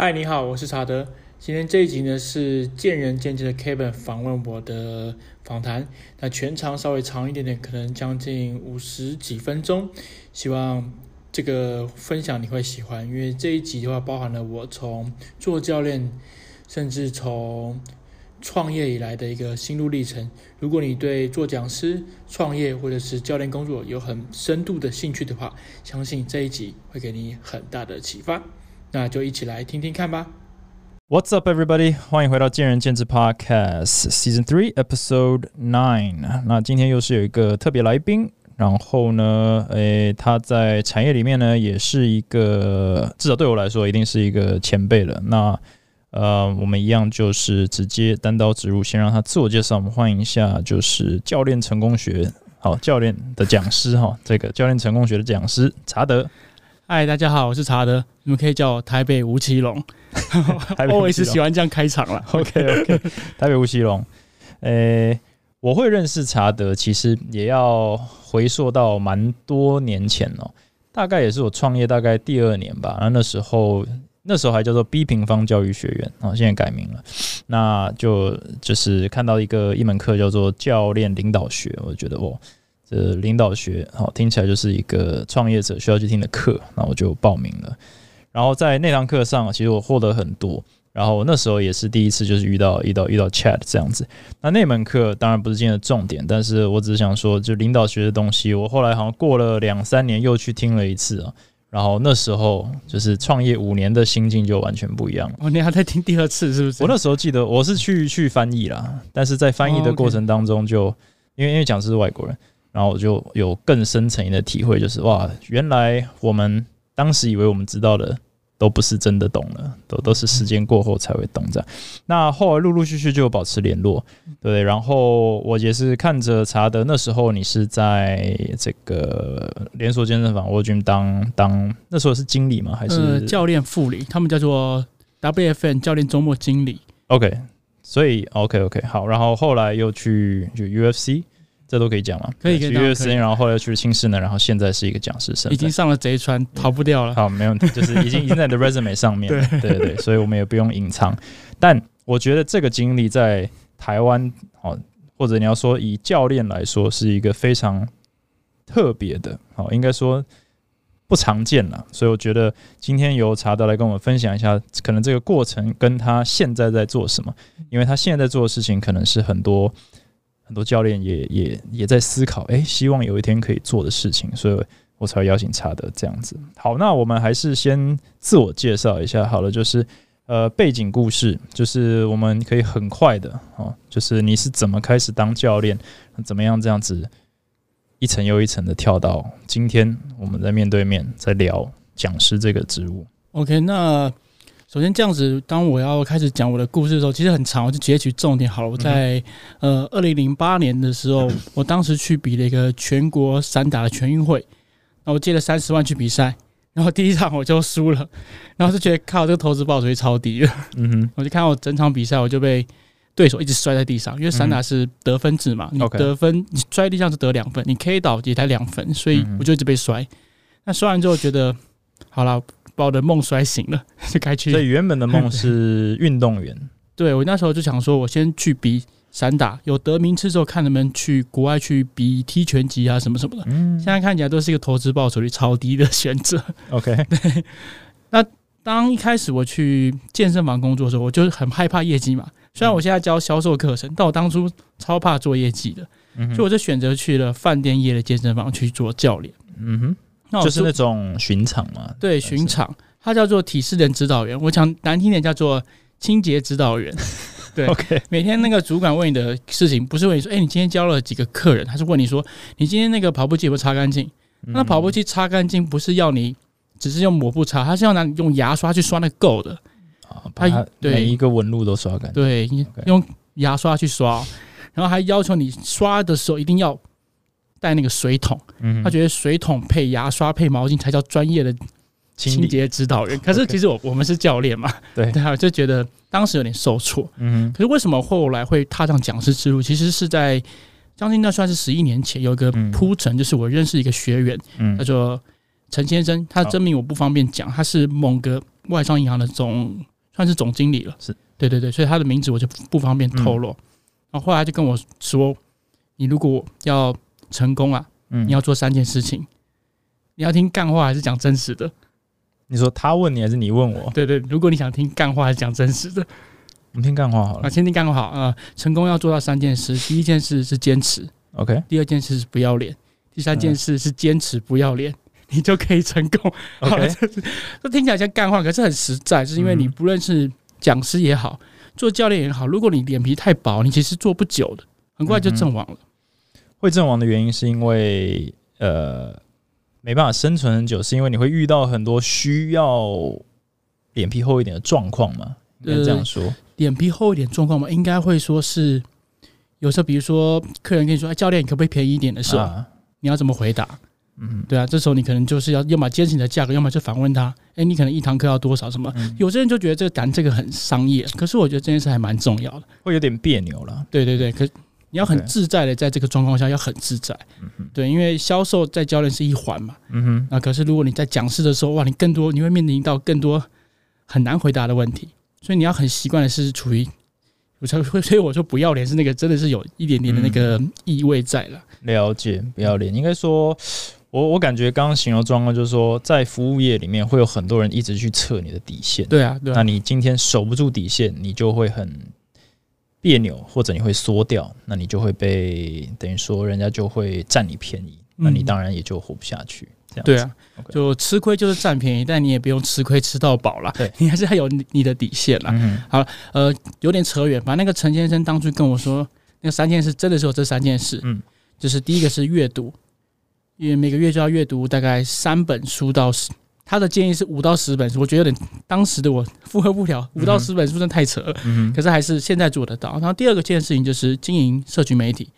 嗨，你好，我是查德。今天这一集呢是见仁见智的 Kevin 访问我的访谈，那全长稍微长一点点，可能将近五十几分钟。希望这个分享你会喜欢，因为这一集的话包含了我从做教练，甚至从创业以来的一个心路历程。如果你对做讲师、创业或者是教练工作有很深度的兴趣的话，相信这一集会给你很大的启发。那就一起来听听看吧。What's up, everybody？欢迎回到见仁见智 Podcast Season Three, Episode Nine。那今天又是有一个特别来宾，然后呢，诶，他在产业里面呢，也是一个至少对我来说，一定是一个前辈了。那呃，我们一样就是直接单刀直入，先让他自我介绍。我们欢迎一下，就是教练成功学，好，教练的讲师哈，这个教练成功学的讲师查德。嗨，大家好，我是查德，你们可以叫我台北吴奇隆。我也是喜欢这样开场了。OK OK，台北吴奇隆。诶、欸，我会认识查德，其实也要回溯到蛮多年前哦，大概也是我创业大概第二年吧。那那时候那时候还叫做 B 平方教育学院啊，现在改名了。那就就是看到一个一门课叫做教练领导学，我觉得哦。这领导学好，听起来就是一个创业者需要去听的课，那我就报名了。然后在那堂课上，其实我获得很多。然后那时候也是第一次，就是遇到遇到遇到 Chat 这样子。那那门课当然不是今天的重点，但是我只是想说，就领导学的东西，我后来好像过了两三年又去听了一次啊。然后那时候就是创业五年的心境就完全不一样了。哦，你还在听第二次是不是？我那时候记得我是去去翻译啦，但是在翻译的过程当中就，就因为因为讲师是外国人。然后我就有更深层的体会，就是哇，原来我们当时以为我们知道的都不是真的懂了，都都是时间过后才会懂这样。那后来陆陆续续就有保持联络，对。然后我也是看着查德，那时候你是在这个连锁健身房 World Gym 当当那时候是经理吗？还是、呃、教练副理？他们叫做 WFN 教练周末经理。OK，所以 OK OK 好。然后后来又去就 UFC。这都可以讲吗？可以，可以。约时间，然后后来去了轻适能，然后现在是一个讲师生，已经上了贼船，逃不掉了。好，没问题，就是已经已经在你的 resume 上面了。对对对，所以我们也不用隐藏。但我觉得这个经历在台湾，哦，或者你要说以教练来说，是一个非常特别的，好，应该说不常见了。所以我觉得今天由查德来跟我们分享一下，可能这个过程跟他现在在做什么，因为他现在在做的事情可能是很多。很多教练也也也在思考，哎，希望有一天可以做的事情，所以我才会邀请查德这样子。好，那我们还是先自我介绍一下好了，就是呃背景故事，就是我们可以很快的哦，就是你是怎么开始当教练，怎么样这样子一层又一层的跳到今天我们在面对面在聊讲师这个职务。OK，那。首先，这样子，当我要开始讲我的故事的时候，其实很长，我就截取重点好了。我在呃二零零八年的时候，我当时去比了一个全国散打的全运会，然后我借了三十万去比赛，然后第一场我就输了，然后就觉得靠，这个投资报酬率超低了。嗯哼，我就看到我整场比赛，我就被对手一直摔在地上，因为散打是得分制嘛，你得分你摔地上是得两分，你 K 倒也才两分，所以我就一直被摔。那摔完之后觉得好了。把我的梦摔醒了，就该去。所以原本的梦是 运动员。对，我那时候就想说，我先去比散打，有得名次之后，看能不能去国外去比踢拳击啊什么什么的。嗯，现在看起来都是一个投资报酬率超低的选择。OK，对。那当一开始我去健身房工作的时候，我就是很害怕业绩嘛。虽然我现在教销售课程，但我当初超怕做业绩的，所以我就选择去了饭店业的健身房去做教练。嗯哼。那就是那种巡场嘛，对，巡场，它叫做体适能指导员。我讲难听点叫做清洁指导员。对，OK。每天那个主管问你的事情，不是问你说，哎、欸，你今天教了几个客人？他是问你说，你今天那个跑步机有没有擦干净？嗯、那跑步机擦干净不是要你只是用抹布擦，他是要拿用牙刷去刷那个垢的。啊，把每一个纹路都刷干净。对，用牙刷去刷，然后还要求你刷的时候一定要。带那个水桶，他觉得水桶配牙刷配毛巾才叫专业的清洁指导员。可是其实我我们是教练嘛，对。对啊，就觉得当时有点受挫。嗯，可是为什么后来会踏上讲师之路？其实是在将近那算是十一年前，有一个铺陈，就是我认识一个学员，叫做陈先生，他的真名我不方便讲，他是某个外商银行的总算是总经理了，是。对对对，所以他的名字我就不方便透露。嗯、然后后来就跟我说，你如果要成功啊，嗯，你要做三件事情，你要听干话还是讲真实的？你说他问你还是你问我？对对，如果你想听干话还是讲真实的？我们听干话好了。啊，先听干话好啊、呃！成功要做到三件事，第一件事是坚持，OK；第二件事是不要脸，第三件事是坚持不要脸，嗯、你就可以成功。OK，这听起来像干话，可是很实在，是因为你不论是讲师也好，做教练也好，如果你脸皮太薄，你其实做不久的，很快就阵亡了。嗯、会阵亡的原因是因为呃。没办法生存很久，是因为你会遇到很多需要脸皮厚一点的状况嘛？应该这样说，脸皮厚一点状况嘛？应该会说是有时候，比如说客人跟你说：“哎，教练，你可不可以便宜一点的时候，啊、你要怎么回答？”嗯，对啊，这时候你可能就是要要么坚持你的价格，要么就反问他：“哎，你可能一堂课要多少？什么？”嗯、有些人就觉得这个谈这个很商业，可是我觉得这件事还蛮重要的，会有点别扭了。对对对，可。你要很自在的在这个状况下要很自在，对，因为销售在教练是一环嘛，嗯哼，那可是如果你在讲师的时候，哇，你更多你会面临到更多很难回答的问题，所以你要很习惯的是处于，我才会，所以我说不要脸是那个真的是有一点点的那个意味在了。了解，不要脸，应该说，我我感觉刚刚形容状况就是说，在服务业里面会有很多人一直去测你的底线，对啊，对啊，那你今天守不住底线，你就会很。别扭，或者你会缩掉，那你就会被等于说人家就会占你便宜，嗯、那你当然也就活不下去。这样对啊就吃亏就是占便宜，但你也不用吃亏吃到饱了。对，你还是要有你的底线啦。嗯、哼好，呃，有点扯远，反正那个陈先生当初跟我说，那三件事真的是有这三件事。嗯，就是第一个是阅读，因为每个月就要阅读大概三本书到十。他的建议是五到十本书，我觉得有点当时的我负荷不了，五到十本书真的太扯了。嗯，可是还是现在做得到。然后第二个件事情就是经营社群媒体。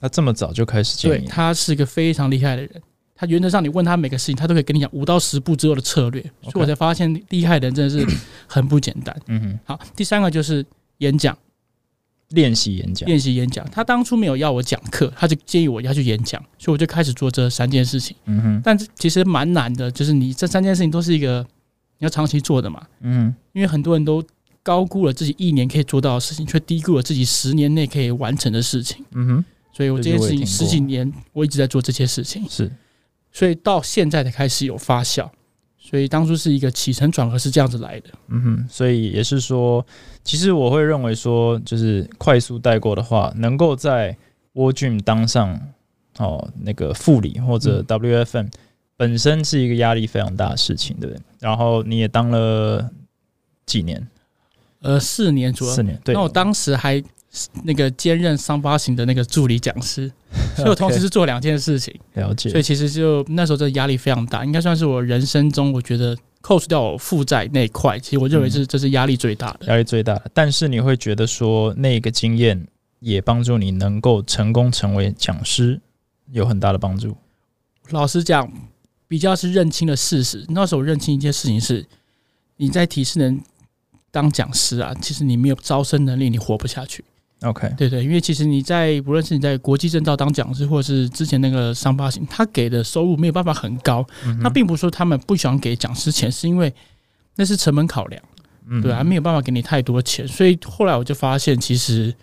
他这么早就开始经营？对，他是一个非常厉害的人。他原则上你问他每个事情，他都可以跟你讲五到十步之后的策略。所以我才发现厉害的人真的是很不简单。嗯哼，好，第三个就是演讲。练习演讲，练习演讲。他当初没有要我讲课，他就建议我要去演讲，所以我就开始做这三件事情。嗯哼，但其实蛮难的，就是你这三件事情都是一个你要长期做的嘛。嗯，因为很多人都高估了自己一年可以做到的事情，却低估了自己十年内可以完成的事情。嗯哼，所以我这件事情十几年我一直在做这些事情，是，所以到现在才开始有发酵。所以当初是一个起承转合是这样子来的，嗯哼，所以也是说，其实我会认为说，就是快速带过的话，能够在 World Gym 当上哦那个副理或者 WFM，本身是一个压力非常大的事情，对不对？然后你也当了几年？呃，四年左右，四年。对，那我当时还。那个兼任桑巴型的那个助理讲师，所以我同时是做两件事情。了解。所以其实就那时候这压力非常大，应该算是我人生中我觉得扣除掉我负债那一块，其实我认为是这是压力最大的。压力最大的，但是你会觉得说那个经验也帮助你能够成功成为讲师，有很大的帮助。老实讲，比较是认清了事实。那时候认清一件事情是，你在体适能当讲师啊，其实你没有招生能力，你活不下去。OK，对对，因为其实你在不论是你在国际证照当讲师，或者是之前那个商发行，他给的收入没有办法很高。嗯、他并不是说他们不想给讲师钱，是因为那是成本考量，嗯、对啊，没有办法给你太多钱。所以后来我就发现，其实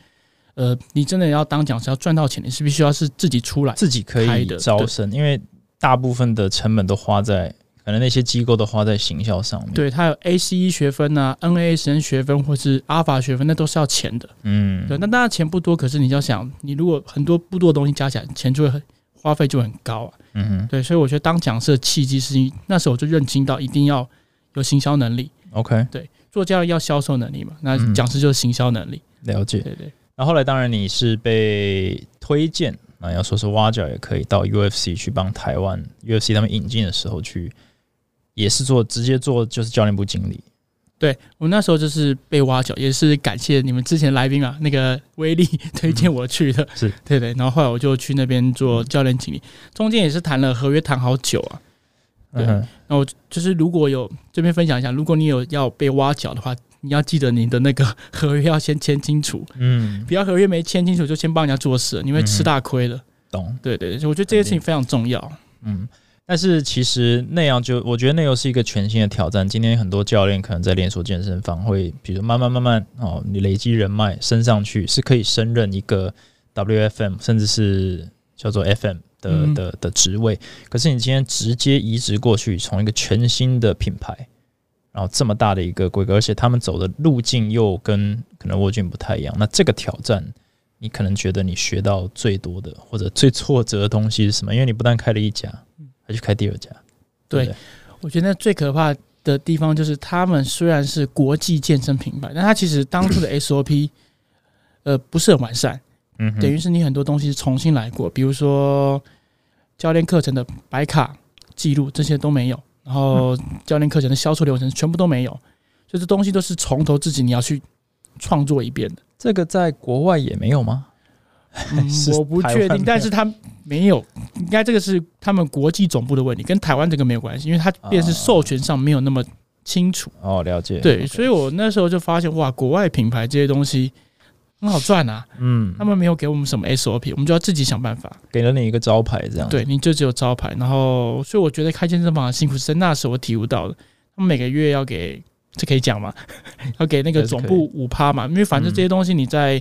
呃，你真的要当讲师要赚到钱，你是必须要是自己出来，自己可以招生，因为大部分的成本都花在。可能那些机构都花在行销上面，对，它有 ACE 学分啊 NASN 学分或是 Alpha 学分，那都是要钱的。嗯，对，那当然钱不多，可是你要想，你如果很多不多的东西加起来，钱就会很花费就很高啊。嗯哼，对，所以我觉得当讲师的契机是，那时候我就认清到一定要有行销能力。OK，对，做教练要销售能力嘛，那讲师就是行销能力。嗯、了解，对对。那后来当然你是被推荐，啊要说是挖角也可以到 UFC 去帮台湾 UFC 他们引进的时候去。也是做直接做就是教练部经理，对，我那时候就是被挖角，也是感谢你们之前来宾啊，那个威力推荐我去的，是。对对，然后后来我就去那边做教练经理，中间也是谈了合约谈好久啊，对，然后就是如果有这边分享一下，如果你有要被挖角的话，你要记得你的那个合约要先签清楚，嗯，不要合约没签清楚就先帮人家做事，你会吃大亏的，懂？对对对，我觉得这件事情非常重要，嗯。但是其实那样就，我觉得那又是一个全新的挑战。今天很多教练可能在连锁健身房会，比如慢慢慢慢哦，你累积人脉升上去，是可以升任一个 WFM，甚至是叫做 FM 的、嗯、的的职位。可是你今天直接移植过去，从一个全新的品牌，然后这么大的一个规格，而且他们走的路径又跟可能沃俊不太一样，那这个挑战。你可能觉得你学到最多的或者最挫折的东西是什么？因为你不但开了一家，还去开第二家。对，对，我觉得最可怕的地方就是，他们虽然是国际健身品牌，但他其实当初的 SOP，呃，不是很完善。嗯，等于是你很多东西重新来过，比如说教练课程的白卡记录这些都没有，然后教练课程的销售流程全部都没有，所以这东西都是从头自己你要去创作一遍的。这个在国外也没有吗？嗯、我不确定，但是他没有，应该这个是他们国际总部的问题，跟台湾这个没有关系，因为他便是授权上没有那么清楚。哦，了解。对，所以我那时候就发现，哇，国外品牌这些东西很好赚啊。嗯，他们没有给我们什么 SOP，我们就要自己想办法。给了你一个招牌，这样。对，你就只有招牌，然后，所以我觉得开健身房的辛苦是在那时候我体悟到的。他们每个月要给。这可以讲吗？要给那个总部五趴嘛？因为反正这些东西你在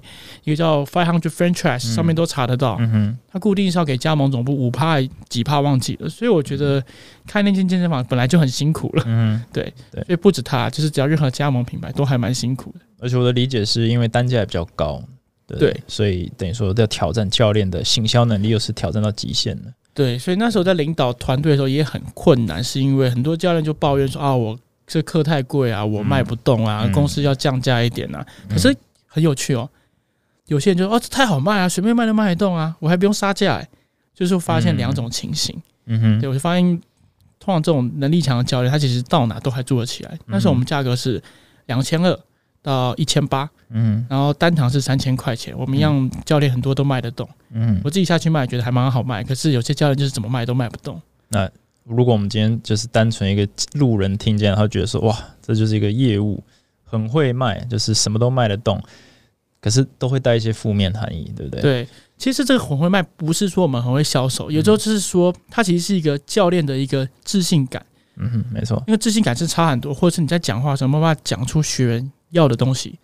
一个叫 Five Hundred Franchise 上面都查得到。嗯哼，它固定是要给加盟总部五趴几趴忘记了。所以我觉得开那间健身房本来就很辛苦了。嗯，对对，所以不止他，就是只要任何加盟品牌都还蛮辛苦的。而且我的理解是因为单价也比较高，对，所以等于说要挑战教练的行销能力，又是挑战到极限了。对，所以那时候在领导团队的时候也很困难，是因为很多教练就抱怨说啊，我。这课太贵啊，我卖不动啊，嗯、公司要降价一点啊。嗯、可是很有趣哦，有些人就说哦，这太好卖啊，随便卖都卖得动啊，我还不用杀价哎。就是发现两种情形，嗯哼，对，我就发现，通常这种能力强的教练，他其实到哪都还做得起来。嗯、那时候我们价格是两千二到一千八，嗯，然后单堂是三千块钱，我们一样教练很多都卖得动，嗯，我自己下去卖觉得还蛮好卖，可是有些教练就是怎么卖都卖不动。那如果我们今天就是单纯一个路人听见，他觉得说哇，这就是一个业务很会卖，就是什么都卖得动，可是都会带一些负面含义，对不对？对，其实这个很会卖，不是说我们很会销售，有时候就是说，它其实是一个教练的一个自信感。嗯哼，没错，因为自信感是差很多，或者是你在讲话的时候没办法讲出学员要的东西。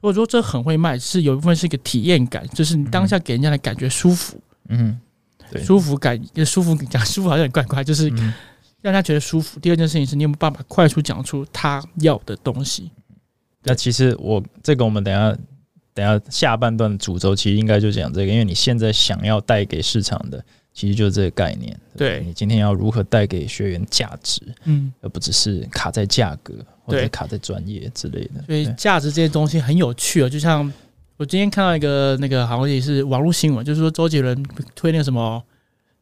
或者说这很会卖，是有一部分是一个体验感，就是你当下给人家的感觉舒服。嗯哼。舒服感，舒服讲舒服好像很怪怪，就是让他觉得舒服。第二件事情是你有没有办法快速讲出他要的东西？那其实我这个我们等下等下下半段的主轴其实应该就讲这个，因为你现在想要带给市场的其实就是这个概念。对，你今天要如何带给学员价值，嗯，而不只是卡在价格或者卡在专业之类的。所以价值这些东西很有趣哦，就像。我今天看到一个那个好像也是网络新闻，就是说周杰伦推那个什么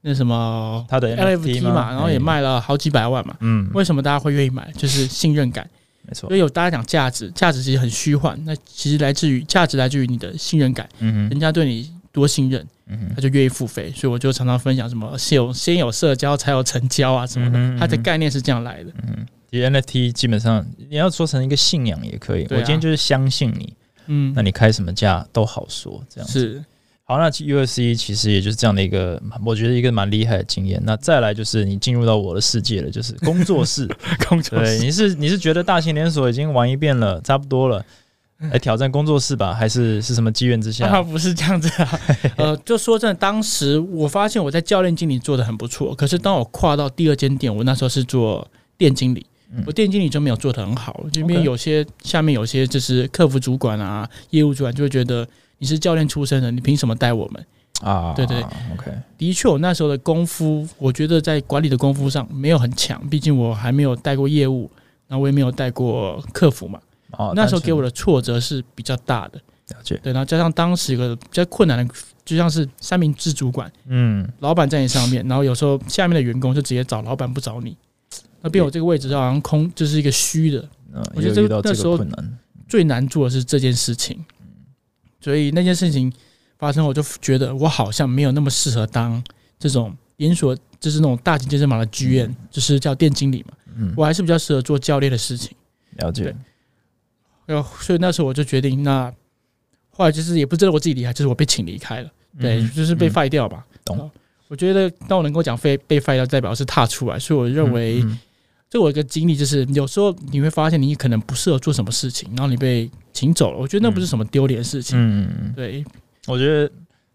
那什么他的 NFT 嘛，然后也卖了好几百万嘛。嗯，为什么大家会愿意买？就是信任感，没错。所以有大家讲价值，价值其实很虚幻，那其实来自于价值来自于你的信任感。嗯哼，人家对你多信任，嗯，他就愿意付费。所以我就常常分享什么先有先有社交才有成交啊什么的，它的概念是这样来的。嗯，其实 NFT 基本上你要说成一个信仰也可以。我今天就是相信你。嗯，那你开什么价都好说，这样子是好。那 USC 其实也就是这样的一个，我觉得一个蛮厉害的经验。那再来就是你进入到我的世界了，就是工作室。工作室，对，你是你是觉得大型连锁已经玩一遍了，差不多了，来 挑战工作室吧？还是是什么机缘之下？啊，不是这样子啊。呃，就说真的，当时我发现我在教练经理做的很不错，可是当我跨到第二间店，我那时候是做店经理。我店经理就没有做得很好，这边有些下面有些就是客服主管啊、业务主管就会觉得你是教练出身的，你凭什么带我们啊？对对，OK。的确，我那时候的功夫，我觉得在管理的功夫上没有很强，毕竟我还没有带过业务，然后我也没有带过客服嘛。哦，那时候给我的挫折是比较大的。了解。对，然后加上当时一个比较困难的，就像是三明治主管，嗯，老板在你上面，然后有时候下面的员工就直接找老板不找你。那边我这个位置好像空，就是一个虚的。我觉得这个那时候最难做的是这件事情。所以那件事情发生，我就觉得我好像没有那么适合当这种连锁，就是那种大型健身房的剧院就是叫店经理嘛。我还是比较适合做教练的事情。了解。然后所以那时候我就决定，那后来就是也不知道我自己离开，就是我被请离开了。对，就是被废掉吧。懂。我觉得当我能够讲被被 fire 掉，代表是踏出来，所以我认为。这我一个经历就是，有时候你会发现你可能不适合做什么事情，然后你被请走了。我觉得那不是什么丢脸的事情。嗯嗯对，我觉得，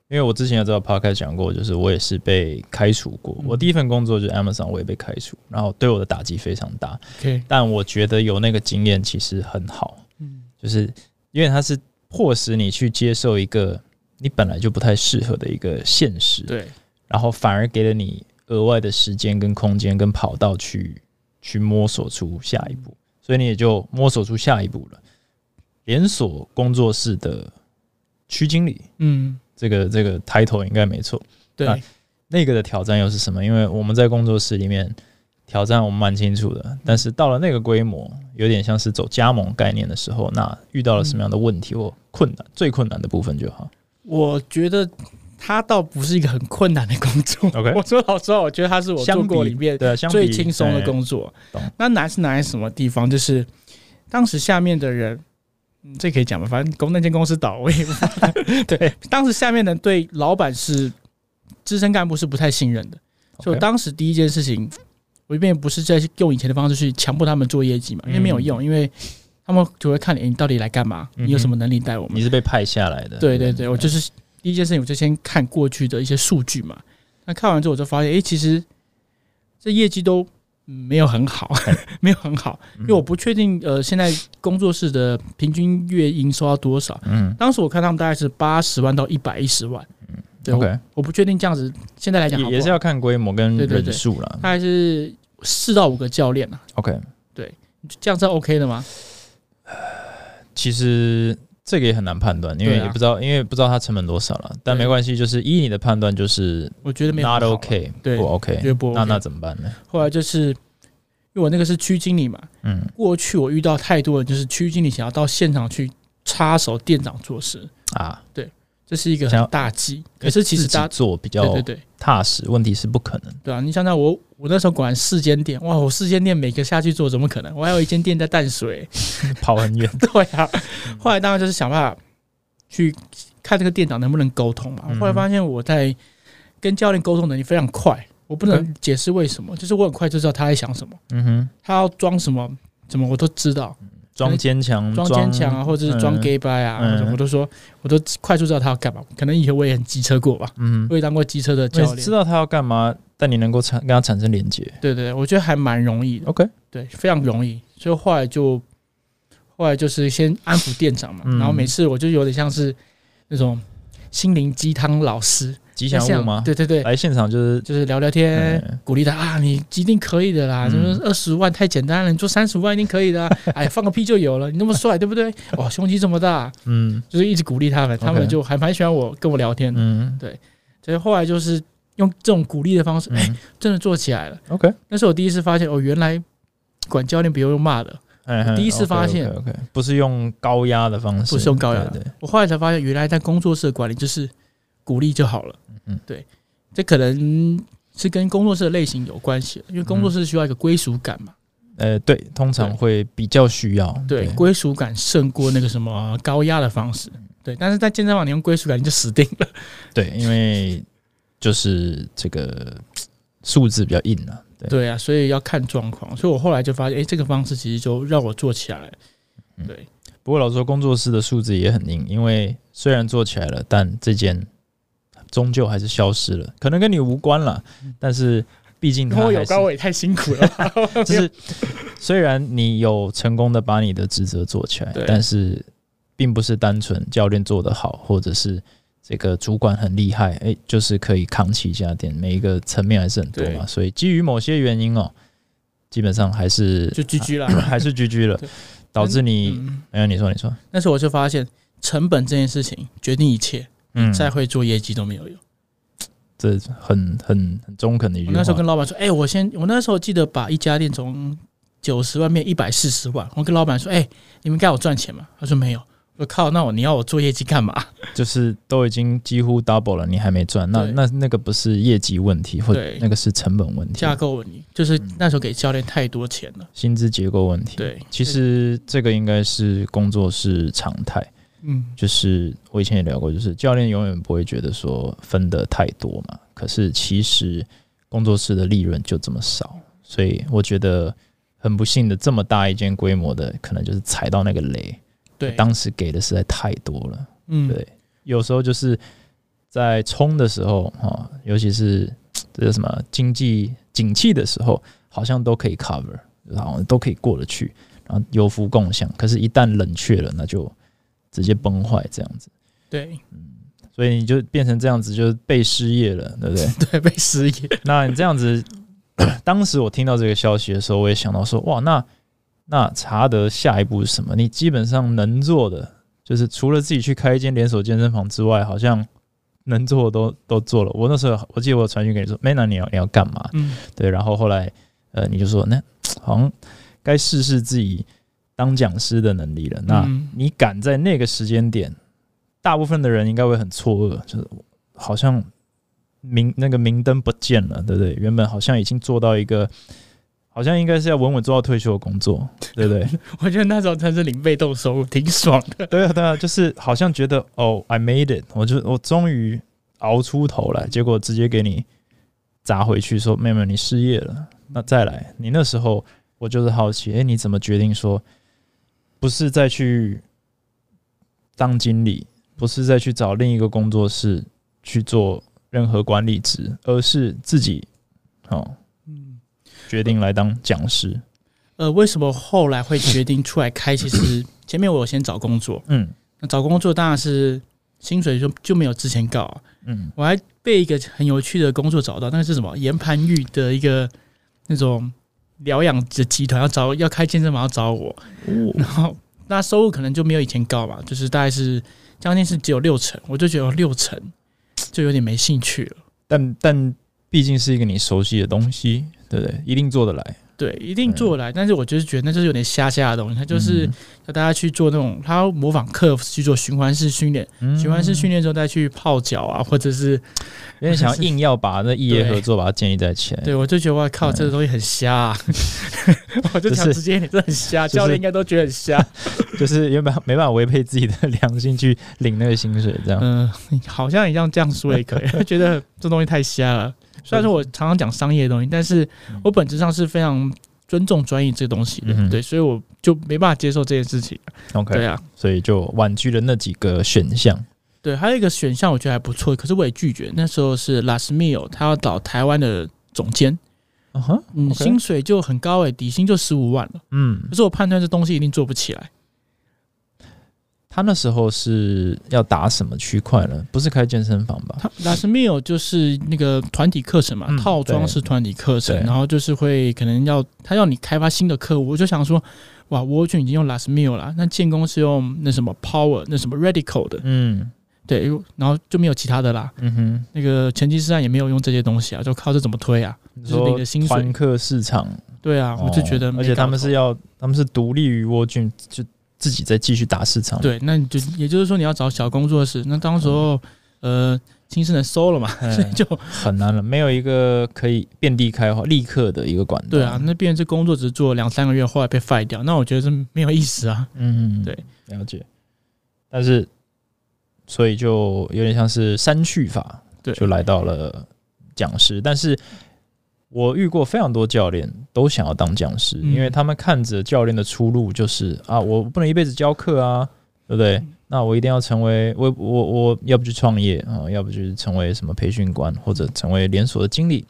因为我之前有在 podcast 讲过，就是我也是被开除过。我第一份工作就是 Amazon，我也被开除，然后对我的打击非常大。Okay. 但我觉得有那个经验其实很好。嗯，就是因为它是迫使你去接受一个你本来就不太适合的一个现实。对，然后反而给了你额外的时间跟空间跟跑道去。去摸索出下一步，所以你也就摸索出下一步了。连锁工作室的区经理，嗯，这个这个 title 应该没错。对，那，那个的挑战又是什么？因为我们在工作室里面挑战我们蛮清楚的，但是到了那个规模，有点像是走加盟概念的时候，那遇到了什么样的问题或困难？最困难的部分就好。我觉得。他倒不是一个很困难的工作。我说老实话，我觉得他是我做过里面最轻松的工作。那难是难在什么地方？就是当时下面的人，嗯，这可以讲吧？反正公那间公司倒，我也对。当时下面的人对老板是资深干部是不太信任的，所以当时第一件事情，我一边不是在用以前的方式去强迫他们做业绩嘛，因为没有用，因为他们就会看你，你到底来干嘛？你有什么能力带我们？你是被派下来的。对对对，我就是。第一件事情，我就先看过去的一些数据嘛。那看完之后，我就发现，哎、欸，其实这业绩都没有很好，没有很好。因为我不确定，呃，现在工作室的平均月营收要多少。嗯，当时我看他们大概是八十万到一百一十万。嗯，对，OK，我不确定这样子。现在来讲，也是要看规模跟人数了。大概是四到五个教练了。OK，对，这样是 OK 的吗？其实。这个也很难判断，因为也不知道，因为不知道它成本多少了。但没关系，就是依你的判断，就是我觉得没 not OK，对，不 OK，觉得不 OK，那那怎么办呢？后来就是因为我那个是区经理嘛，嗯，过去我遇到太多的就是区经理想要到现场去插手店长做事。啊，对。这是一个很大忌，可是其实大家做比较对对踏实，问题是不可能。对啊，你想想我，我那时候管四间店，哇，我四间店每个下去做，怎么可能？我还有一间店在淡水，跑很远。对啊，后来当然就是想办法去看这个店长能不能沟通嘛。后来发现我在跟教练沟通能力非常快，我不能解释为什么，就是我很快就知道他在想什么。嗯哼，他要装什么，怎么我都知道。装坚强，装坚强啊，或者是装 gay bye 啊，我都说，我都快速知道他要干嘛。可能以前我也很机车过吧，嗯，我也当过机车的教练，知道他要干嘛，但你能够产跟他产生连接，对，对对，我觉得还蛮容易的。OK，对，非常容易。所以后来就，后来就是先安抚店长嘛，然后每次我就有点像是那种心灵鸡汤老师。吉祥物吗？对对对，来现场就是就是聊聊天，鼓励他啊，你一定可以的啦！什么二十万太简单了，你做三十五万一定可以的。哎，放个屁就有了，你那么帅，对不对？哇，胸肌这么大，嗯，就是一直鼓励他们，他们就还蛮喜欢我跟我聊天的，嗯，对。所以后来就是用这种鼓励的方式，哎，真的做起来了。OK，那是我第一次发现，哦，原来管教练不用用骂的。第一次发现，OK，不是用高压的方式，不是用高压的。我后来才发现，原来在工作室管理就是鼓励就好了。嗯，对，这可能是跟工作室的类型有关系，因为工作室需要一个归属感嘛。呃，对，通常会比较需要。对，归属感胜过那个什么高压的方式。对，但是在健身房你用归属感你就死定了。对，因为就是这个数字比较硬啊。对，对啊，所以要看状况。所以我后来就发现，哎，这个方式其实就让我做起来了。对，不过老实说，工作室的数字也很硬，因为虽然做起来了，但这间。终究还是消失了，可能跟你无关了，但是毕竟他有高，我也太辛苦了。就是虽然你有成功的把你的职责做起来，但是并不是单纯教练做得好，或者是这个主管很厉害，哎，就是可以扛起一家店。每一个层面还是很多嘛，所以基于某些原因哦，基本上还是就 GG 了，还是 GG 了，导致你没有，你说你说，但是我就发现成本这件事情决定一切。嗯，再会做业绩都没有用，这很很很中肯的一句话。我那时候跟老板说：“哎、欸，我先，我那时候记得把一家店从九十万变一百四十万。”我跟老板说：“哎、欸，你们该我赚钱吗？”他说：“没有。”我靠，那我你要我做业绩干嘛？就是都已经几乎 double 了，你还没赚，那那那个不是业绩问题，或者那个是成本问题、架构问题，就是那时候给教练太多钱了，薪资结构问题。对，其实这个应该是工作室常态。嗯，就是我以前也聊过，就是教练永远不会觉得说分得太多嘛，可是其实工作室的利润就这么少，所以我觉得很不幸的，这么大一间规模的，可能就是踩到那个雷。对，当时给的实在太多了。嗯，对，有时候就是在冲的时候啊，尤其是这个什么经济景气的时候，好像都可以 cover，然后都可以过得去，然后有福共享。可是，一旦冷却了，那就直接崩坏这样子。对，嗯，所以你就变成这样子，就是被失业了，对不对？对，被失业。那你这样子，当时我听到这个消息的时候，我也想到说，哇，那那查德下一步是什么？你基本上能做的。就是除了自己去开一间连锁健身房之外，好像能做的都都做了。我那时候我记得我传讯给你说，Mena，你要你要干嘛？嗯，对。然后后来呃，你就说那好像该试试自己当讲师的能力了。那你赶在那个时间点，大部分的人应该会很错愕，就是好像明那个明灯不见了，对不对？原本好像已经做到一个。好像应该是要稳稳做到退休的工作，对不对？我觉得那时候才是领被动收入，挺爽的。对啊，对啊，就是好像觉得哦，I made it，我就我终于熬出头来，结果直接给你砸回去，说妹妹你失业了，那再来。你那时候我就是好奇，哎，你怎么决定说不是再去当经理，不是再去找另一个工作室去做任何管理职，而是自己哦。嗯决定来当讲师，呃，为什么后来会决定出来开？其实 前面我有先找工作，嗯，那找工作当然是薪水就就没有之前高，嗯，我还被一个很有趣的工作找到，那是什么？岩盘浴的一个那种疗养的集团要找要开健身房要找我，然后那收入可能就没有以前高吧，就是大概是将近是只有六成，我就觉得六成 就有点没兴趣了，但但毕竟是一个你熟悉的东西。对不对，一定做得来。对，一定做得来。但是我就是觉得那就是有点瞎瞎的东西。他就是要大家去做那种，他要模仿 Curve 去做循环式训练，循环式训练之后再去泡脚啊，或者是有点想要硬要把那异业合作把它建立在起来。对，我就觉得哇靠，这个东西很瞎啊。我就想直接你这很瞎，教练应该都觉得很瞎。就是原本没办法违背自己的良心去领那个薪水，这样。嗯，好像你这样这样说也可以，觉得这东西太瞎了。虽然说我常常讲商业的东西，但是我本质上是非常尊重专业这个东西的，对，所以我就没办法接受这件事情。OK，对啊，所以就婉拒了那几个选项。对，还有一个选项我觉得还不错，可是我也拒绝。那时候是 Las Mil，他要找台湾的总监，嗯，薪水就很高诶，底薪就十五万了。嗯，可是我判断这东西一定做不起来。他那时候是要打什么区块呢？不是开健身房吧？他 Las Mil 就是那个团体课程嘛，嗯、套装式团体课程，然后就是会可能要他要你开发新的客户，我就想说，哇，World Gym 已经用 Las Mil 了，那建工是用那什么 Power，那什么 Radical 的，嗯，对，然后就没有其他的啦，嗯哼，那个成吉思汗也没有用这些东西啊，就靠这怎么推啊？就是那个新团客市场，对啊，我就觉得，而且他们是要，他们是独立于 World Gym 就。自己再继续打市场，对，那你就也就是说你要找小工作室，那当时候、嗯、呃，青森人收了嘛，嗯、所 以就很难了，没有一个可以遍地开花、立刻的一个管道。对啊，那变成这工作只做两三个月，后来被废掉，那我觉得是没有意思啊。嗯，对，了解。但是，所以就有点像是删去法，对，就来到了讲师，但是。我遇过非常多教练都想要当讲师，因为他们看着教练的出路就是啊，我不能一辈子教课啊，对不对？那我一定要成为我我我要不去创业啊，要不就是成为什么培训官或者成为连锁的经理，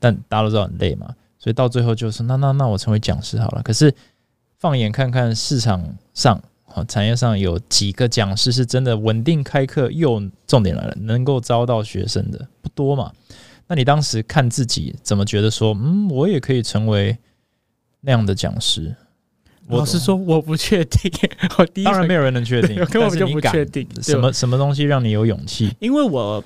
但大家都知道很累嘛，所以到最后就是那那那我成为讲师好了。可是放眼看看市场上啊，产业上有几个讲师是真的稳定开课，又重点来了，能够招到学生的不多嘛。那你当时看自己怎么觉得说，嗯，我也可以成为那样的讲师？老实说，我不确定。我第一当然没有人能确定，根本就不确定。什么什么东西让你有勇气？因为我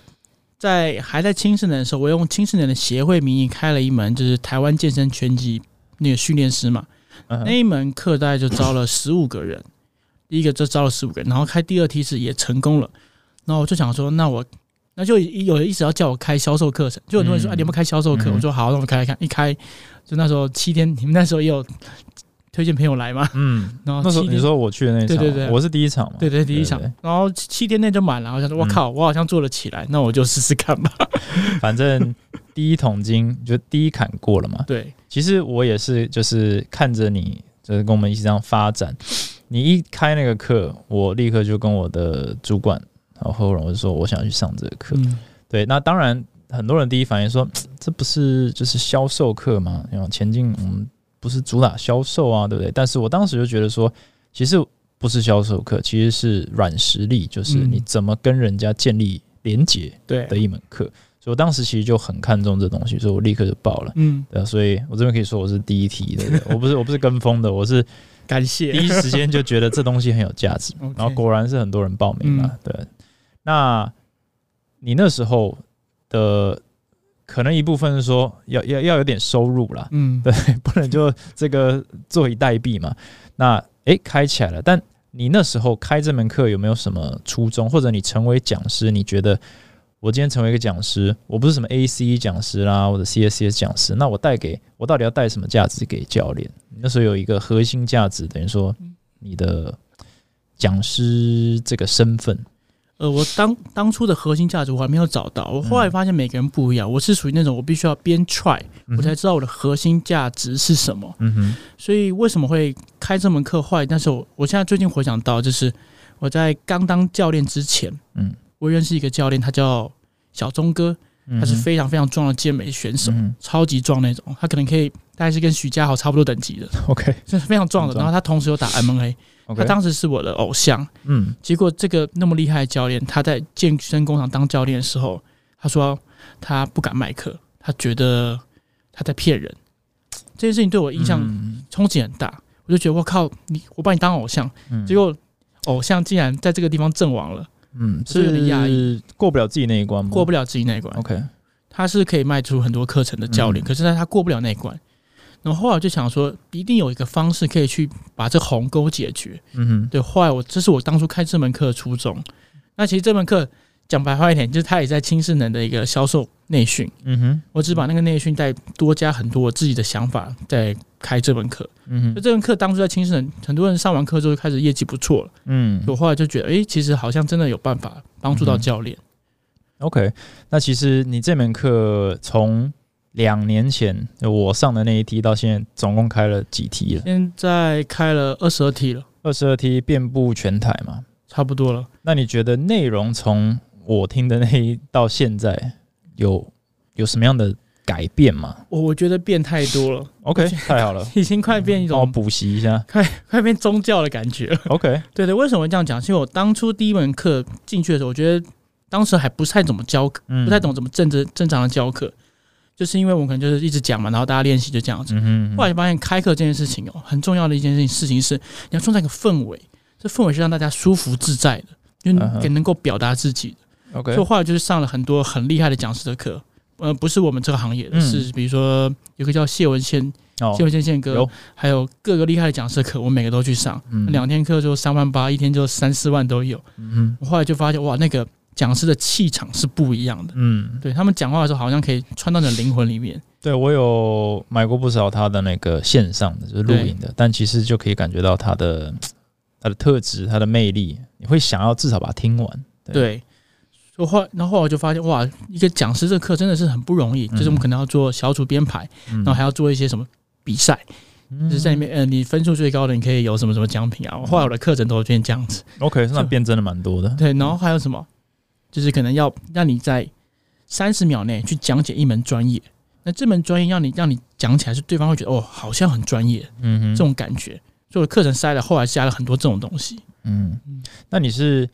在还在青少年的时候，我用青少年的协会名义开了一门，就是台湾健身拳击那个训练师嘛。Uh. 那一门课大概就招了十五个人，第一个就招了十五个人，然后开第二梯次也成功了。然后我就想说，那我。那就有人一直要叫我开销售课程，就很多人说：“啊，你有没有开销售课？”我说：“好，那我们开开看。”一开，就那时候七天，你们那时候也有推荐朋友来嘛，嗯，然后那时候你说我去的那一场，对对对，我是第一场嘛，对对，第一场，然后七天内就满了，我想说，我靠，我好像做得起来，那我就试试看吧。反正第一桶金就第一坎过了嘛。对，其实我也是，就是看着你，就是跟我们一起这样发展。你一开那个课，我立刻就跟我的主管，然后合伙人我就说，我想去上这个课。嗯、对，那当然很多人第一反应说，这不是就是销售课吗？然后前进，我们不是主打销售啊，对不对？但是我当时就觉得说，其实不是销售课，其实是软实力，就是你怎么跟人家建立连接对的一门课。嗯、所以我当时其实就很看重这东西，所以我立刻就报了。嗯，对，所以我这边可以说我是第一梯的，我不是我不是跟风的，我是。感谢，第一时间就觉得这东西很有价值，然后果然是很多人报名了。对，那你那时候的可能一部分是说要要要有点收入啦，嗯，对，不能就这个坐以待毙嘛。那诶，开起来了，但你那时候开这门课有没有什么初衷，或者你成为讲师，你觉得？我今天成为一个讲师，我不是什么 ACE 讲师啦，或者 CSCS 讲师，那我带给我到底要带什么价值给教练？那时候有一个核心价值，等于说你的讲师这个身份。呃，我当当初的核心价值我还没有找到，我后来发现每个人不一样。我是属于那种我必须要边 try，我才知道我的核心价值是什么。嗯哼。所以为什么会开这门课？坏，但是我，我现在最近回想到，就是我在刚当教练之前，嗯。我认识一个教练，他叫小钟哥，他是非常非常壮的健美选手，嗯、超级壮那种，他可能可以大概是跟许家豪差不多等级的，OK，就是非常壮的。然后他同时有打 MMA，他当时是我的偶像。嗯，结果这个那么厉害的教练，他在健身工厂当教练的时候，他说他不敢卖课，他觉得他在骗人。这件事情对我印象冲击很大，我就觉得我靠，你我把你当偶像，结果偶像竟然在这个地方阵亡了。嗯，是有点压抑，过不了自己那一关吗？过不了自己那一关。OK，他是可以卖出很多课程的教练，嗯、可是呢他过不了那一关。然后后来就想说，一定有一个方式可以去把这鸿沟解决。嗯哼，对。后来我这是我当初开这门课的初衷。那其实这门课。讲白话一点，就是他也在轻视能的一个销售内训。嗯哼，我只把那个内训再多加很多我自己的想法，在开这门课。嗯哼，就这门课当初在轻视能，很多人上完课之后开始业绩不错了。嗯，我后来就觉得，哎、欸，其实好像真的有办法帮助到教练。OK，那其实你这门课从两年前我上的那一梯到现在，总共开了几梯了？现在开了二十二梯了，二十二梯遍布全台嘛，差不多了。那你觉得内容从我听的那一到现在有有什么样的改变吗？我我觉得变太多了。OK，太好了，已经快变一种，补习一下，快快变宗教的感觉了。OK，对对，为什么会这样讲？是因为我当初第一门课进去的时候，我觉得当时还不太怎么教，不太懂怎么正正正常的教课，就是因为我们可能就是一直讲嘛，然后大家练习就这样子。后来就发现开课这件事情哦，很重要的一件事情，事情是你要创造一个氛围，这氛围是让大家舒服自在的，就也能够表达自己的。Okay. 所以后来就是上了很多很厉害的讲师的课，呃，不是我们这个行业是比如说有个叫谢文宪，哦、谢文宪宪哥，有还有各个厉害的讲师的课，我每个都去上，两、嗯、天课就三万八，一天就三四万都有。嗯哼，我后来就发现哇，那个讲师的气场是不一样的。嗯，对他们讲话的时候，好像可以穿到你的灵魂里面。对，我有买过不少他的那个线上的，就是录影的，但其实就可以感觉到他的他的特质，他的魅力，你会想要至少把它听完。对。对我后来，然后后来我就发现，哇，一个讲师这课真的是很不容易。就是我们可能要做小组编排，然后还要做一些什么比赛，就是在里面，呃，你分数最高的，你可以有什么什么奖品啊。后来我的课程都变这样子。OK，那变真的蛮多的。对，然后还有什么？就是可能要让你在三十秒内去讲解一门专业。那这门专业让你让你讲起来，是对方会觉得哦，好像很专业。嗯哼，这种感觉。所以课程塞了，后来加了很多这种东西。嗯，那你是？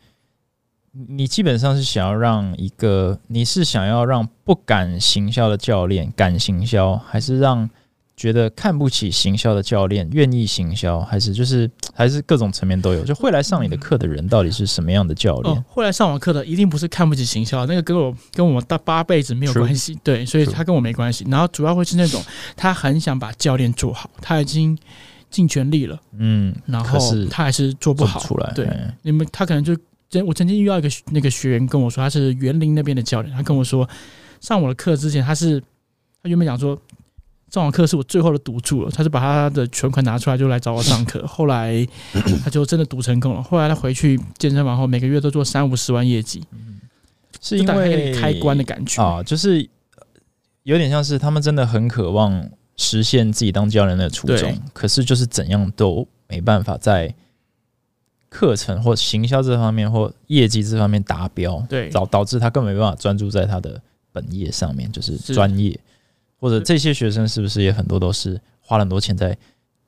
你基本上是想要让一个，你是想要让不敢行销的教练敢行销，还是让觉得看不起行销的教练愿意行销，还是就是 还是各种层面都有？就会来上你的课的人到底是什么样的教练？哦，会来上我课的一定不是看不起行销，那个跟我跟我大八辈子没有关系. 对，所以他跟我没关系。然后主要会是那种他很想把教练做好，他已经尽全力了，嗯，然后他还是做不好出来。对，你们他可能就。我曾经遇到一个那个学员跟我说，他是园林那边的教练。他跟我说，上我的课之前，他是他原本想说，上网课是我最后的赌注了。他就把他的全款拿出来，就来找我上课。后来他就真的赌成功了。后来他回去健身房后，每个月都做三五十万业绩，是因为开关的感觉啊，就是有点像是他们真的很渴望实现自己当教练的初衷，可是就是怎样都没办法在课程或行销这方面或业绩这方面达标，对，导导致他根本没办法专注在他的本业上面，就是专业。或者这些学生是不是也很多都是花了很多钱在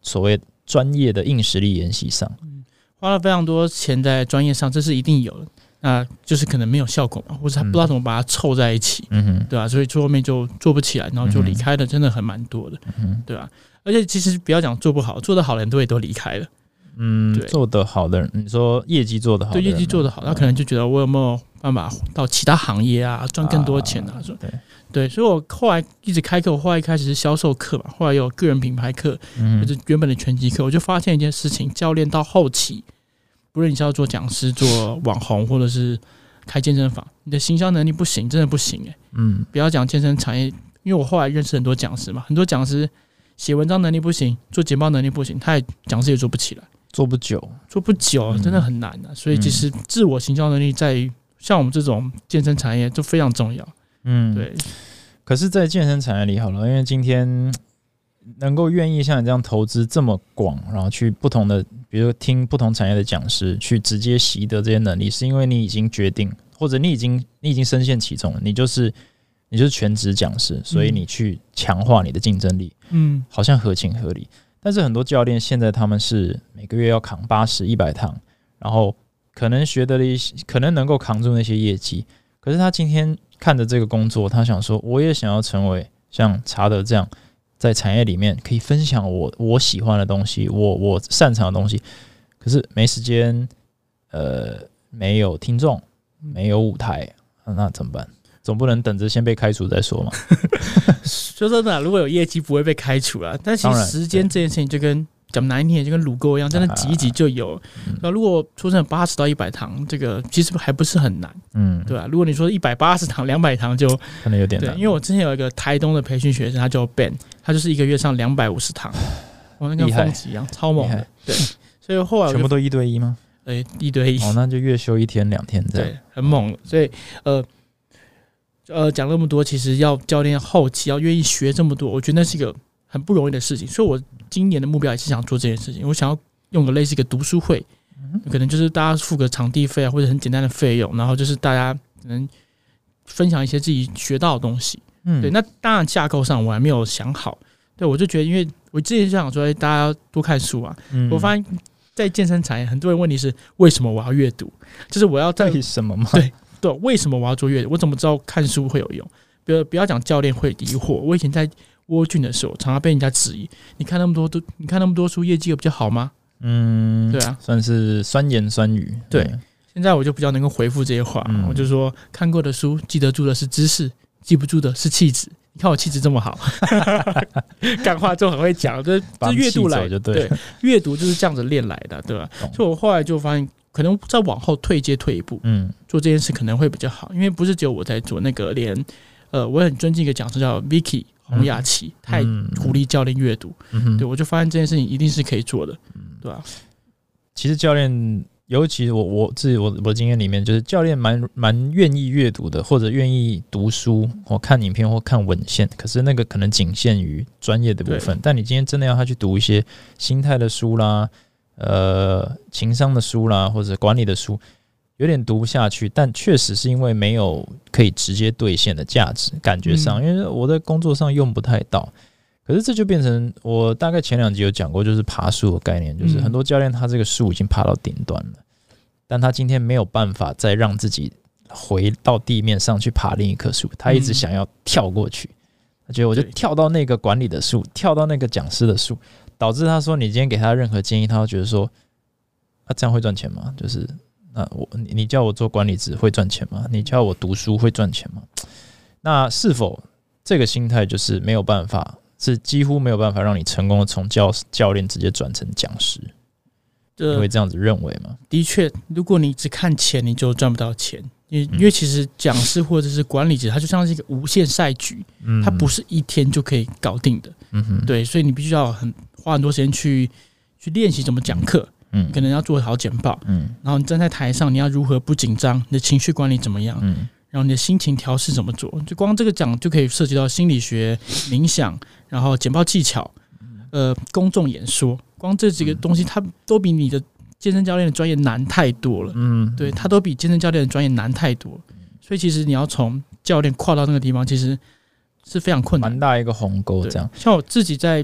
所谓专业的硬实力研习上？嗯，花了非常多钱在专业上，这是一定有的。那就是可能没有效果嘛，或者他不知道怎么把它凑在一起，嗯哼，对吧、啊？所以最后面就做不起来，然后就离开了真的很蛮多的，嗯对吧、啊？而且其实不要讲做不好，做得好的人都也都离开了。嗯，对，做得好的人，你说业绩做得好的，对业绩做得好，他可能就觉得我有没有办法到其他行业啊，赚更多钱啊？说、啊、对对，所以我后来一直开课，我后来一开始是销售课嘛，后来有个人品牌课，嗯，就是原本的拳击课，我就发现一件事情，教练到后期，不论你是要做讲师、做网红，或者是开健身房，你的行销能力不行，真的不行诶、欸。嗯，不要讲健身产业，因为我后来认识很多讲师嘛，很多讲师写文章能力不行，做简报能力不行，他也讲师也做不起来。做不久，做不久，真的很难的、啊。所以其实自我行销能力在于像我们这种健身产业就非常重要。嗯，对。可是，在健身产业里，好了，因为今天 能够愿意像你这样投资这么广，然后去不同的，比如说听不同产业的讲师，去直接习得这些能力，是因为你已经决定，或者你已经你已经深陷其中了，你就是你就是全职讲师，所以你去强化你的竞争力。嗯，好像合情合理。但是很多教练现在他们是每个月要扛八十一百堂，然后可能学得了一些，可能能够扛住那些业绩。可是他今天看着这个工作，他想说，我也想要成为像查德这样，在产业里面可以分享我我喜欢的东西，我我擅长的东西。可是没时间，呃，没有听众，没有舞台，那怎么办？总不能等着先被开除再说嘛。说真的，如果有业绩不会被开除啊。但其实时间这件事情就跟讲难听点，就跟卤沟一样，真的挤一挤就有。那、啊、如果出生八十到一百堂，这个其实还不是很难，嗯，对吧、啊？如果你说一百八十堂、两百堂，就可能有点难。对，因为我之前有一个台东的培训学生，他叫 Ben，他就是一个月上两百五十堂，我那跟疯子一样，超猛的。对，所以后来全部都一对一吗？对，一对一。哦，那就月休一天两天这样，对，很猛。所以呃。呃，讲那么多，其实要教练后期要愿意学这么多，我觉得那是一个很不容易的事情。所以，我今年的目标也是想做这件事情。我想要用个类似一个读书会，可能就是大家付个场地费啊，或者很简单的费用，然后就是大家可能分享一些自己学到的东西。嗯，对。那当然架构上我还没有想好。对，我就觉得，因为我之前就想说，大家要多看书啊。嗯，我发现，在健身产业，很多人问题是为什么我要阅读？就是我要在为什么吗？对。对，为什么我要做阅读？我怎么知道看书会有用？比如不要讲教练会疑惑。我以前在沃郡的时候，常常被人家质疑：你看那么多都，你看那么多书，业绩有比较好吗？嗯，对啊，算是酸言酸语。对，对现在我就比较能够回复这些话。嗯、我就说，看过的书，记得住的是知识，记不住的是气质。你看我气质这么好，干话就很会讲，这这阅读来就，对，阅读就是这样子练来的，对吧？懂所以我后来就发现。可能再往后退阶退一步，嗯，做这件事可能会比较好，因为不是只有我在做。那个连，呃，我很尊敬一个讲师叫 Vicky 洪雅琪，他也鼓励教练阅读。对我就发现这件事情一定是可以做的，对吧？其实教练，尤其我我自己我我的经验里面，就是教练蛮蛮愿意阅读的，或者愿意读书或看影片或看文献。可是那个可能仅限于专业的部分。但你今天真的要他去读一些心态的书啦。呃，情商的书啦，或者管理的书，有点读不下去。但确实是因为没有可以直接兑现的价值，感觉上，因为我在工作上用不太到。可是这就变成我大概前两集有讲过，就是爬树的概念，就是很多教练他这个树已经爬到顶端了，但他今天没有办法再让自己回到地面上去爬另一棵树，他一直想要跳过去，他觉得我就跳到那个管理的树，跳到那个讲师的树。导致他说：“你今天给他任何建议，他都觉得说，啊，这样会赚钱吗？就是，那我你你叫我做管理职会赚钱吗？你叫我读书会赚钱吗？那是否这个心态就是没有办法，是几乎没有办法让你成功的从教教练直接转成讲师？你会这样子认为吗？的确，如果你只看钱，你就赚不到钱。因因为其实讲师或者是管理者，他就像是一个无限赛局，嗯，他不是一天就可以搞定的，嗯哼，对，所以你必须要很花很多时间去去练习怎么讲课，嗯，可能要做好简报，嗯，然后你站在台上，你要如何不紧张，你的情绪管理怎么样，嗯，然后你的心情调试怎么做，就光这个讲就可以涉及到心理学、冥想，然后简报技巧，呃，公众演说，光这几个东西，它都比你的。健身教练的专业难太多了，嗯，对，它都比健身教练的专业难太多，所以其实你要从教练跨到那个地方，其实是非常困难，蛮大一个鸿沟。这样，像我自己在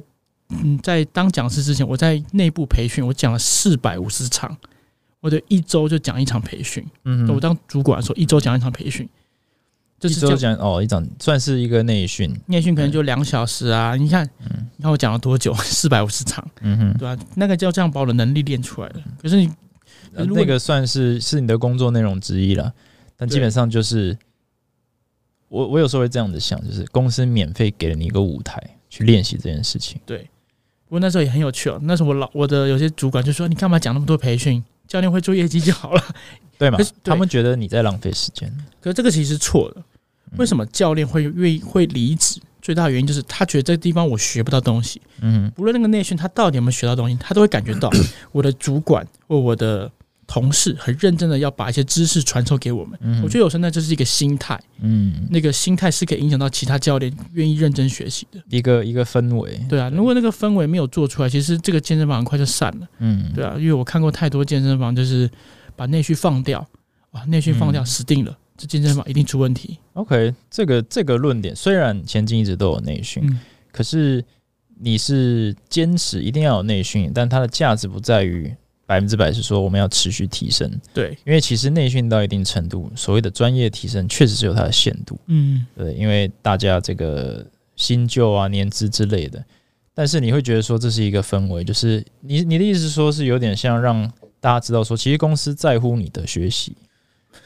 嗯在当讲师之前，我在内部培训，我讲了四百五十场，我的一周就讲一场培训，嗯，我当主管的时候，一周讲一场培训。一周讲哦，一场算是一个内训，内训可能就两小时啊。你看，嗯、你看我讲了多久？四百五十场，嗯哼，对吧、啊？那个叫这样把我的能力练出来了。可是你，呃、那个算是是你的工作内容之一了，但基本上就是我我有时候会这样子想，就是公司免费给了你一个舞台去练习这件事情。对，不过那时候也很有趣哦。那时候我老我的有些主管就说：“你干嘛讲那么多培训？教练会做业绩就好了，对吗？”他们觉得你在浪费时间。可是这个其实是错的。为什么教练会愿意会离职？最大的原因就是他觉得这个地方我学不到东西。嗯，不论那个内训他到底有没有学到东西，他都会感觉到 我的主管或我的同事很认真的要把一些知识传授给我们。嗯，我觉得有时候那就是一个心态。嗯，那个心态是可以影响到其他教练愿意认真学习的一个一个氛围。对啊，如果那个氛围没有做出来，其实这个健身房很快就散了。嗯，对啊，因为我看过太多健身房就是把内训放掉，哇，内训放掉死定了。这健身房一定出问题。OK，这个这个论点虽然前进一直都有内训，嗯、可是你是坚持一定要有内训，但它的价值不在于百分之百是说我们要持续提升。对，因为其实内训到一定程度，所谓的专业提升确实是有它的限度。嗯，对，因为大家这个新旧啊、年资之类的，但是你会觉得说这是一个氛围，就是你你的意思是说是有点像让大家知道说，其实公司在乎你的学习。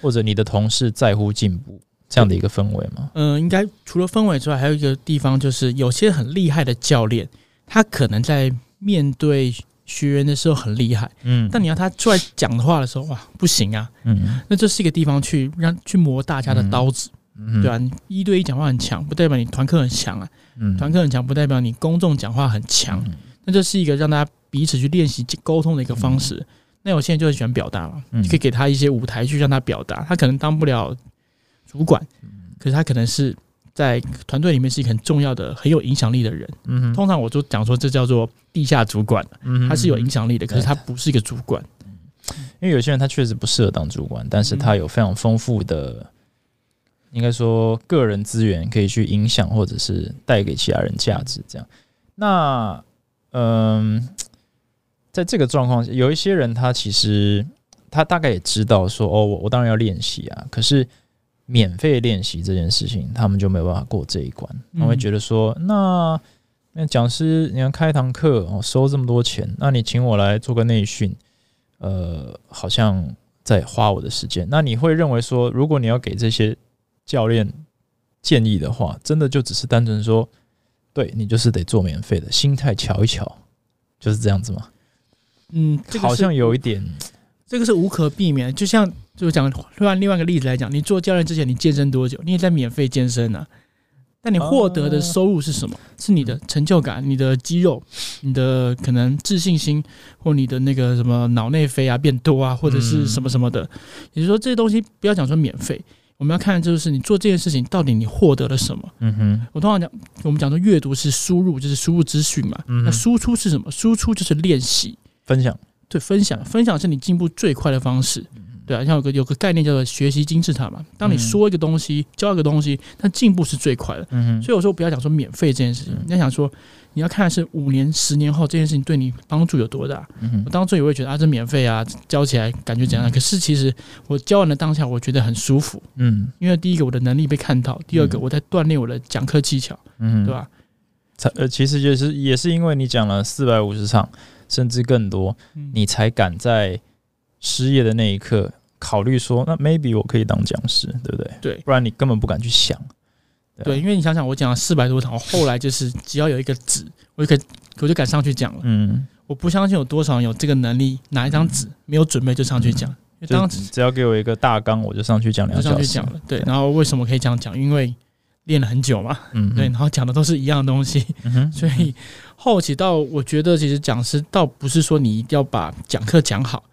或者你的同事在乎进步这样的一个氛围吗？嗯、呃，应该除了氛围之外，还有一个地方就是有些很厉害的教练，他可能在面对学员的时候很厉害，嗯，但你要他出来讲的话的时候，哇，不行啊，嗯，那这是一个地方去让去磨大家的刀子，嗯，对啊，你一对一讲话很强，不代表你团课很强啊，嗯，团课很强不代表你公众讲话很强，嗯，那这是一个让大家彼此去练习沟通的一个方式。嗯。那我现在就很喜欢表达嘛，你可以给他一些舞台去让他表达。他可能当不了主管，可是他可能是在团队里面是一个很重要的、很有影响力的人。嗯，通常我就讲说这叫做地下主管，嗯他是有影响力的，可是他不是一个主管。因为有些人他确实不适合当主管，但是他有非常丰富的，应该说个人资源可以去影响或者是带给其他人价值。这样，那嗯。在这个状况下，有一些人他其实他大概也知道说哦，我我当然要练习啊，可是免费练习这件事情，他们就没有办法过这一关。他们会觉得说，那那讲师你要开一堂课哦，收这么多钱，那你请我来做个内训，呃，好像在花我的时间。那你会认为说，如果你要给这些教练建议的话，真的就只是单纯说，对你就是得做免费的，心态瞧一瞧，就是这样子吗？嗯，这个、好像有一点，这个是无可避免。就像就讲换另外一个例子来讲，你做教练之前，你健身多久？你也在免费健身啊。但你获得的收入是什么？啊、是你的成就感、你的肌肉、你的可能自信心，或你的那个什么脑内啡啊变多啊，或者是什么什么的。也就是说，这些东西不要讲说免费，我们要看的就是你做这件事情到底你获得了什么。嗯哼，我通常讲，我们讲说阅读是输入，就是输入资讯嘛。嗯、那输出是什么？输出就是练习。分享，对，分享，分享是你进步最快的方式，对啊，像有个有个概念叫做学习金字塔嘛。当你说一个东西，教一个东西，它进步是最快的。所以我说不要讲说免费这件事情，你要想说你要看的是五年、十年后这件事情对你帮助有多大。我当初也会觉得啊，这免费啊，教起来感觉怎样？可是其实我教完的当下，我觉得很舒服。嗯，因为第一个我的能力被看到，第二个我在锻炼我的讲课技巧。嗯，对吧？呃，其实就是也是因为你讲了四百五十场。甚至更多，你才敢在失业的那一刻考虑说，那 maybe 我可以当讲师，对不对？对，不然你根本不敢去想。对，对，因为你想想，我讲了四百多场，我后来就是只要有一个纸，我就可以，我就敢上去讲了。嗯，我不相信有多少人有这个能力，拿一张纸没有准备就上去讲。当时只要给我一个大纲，我就上去讲两小时。上去讲了，对。然后为什么可以这样讲？因为练了很久嘛，嗯，对。然后讲的都是一样的东西，嗯哼。所以后期到我觉得，其实讲师倒不是说你一定要把讲课讲好，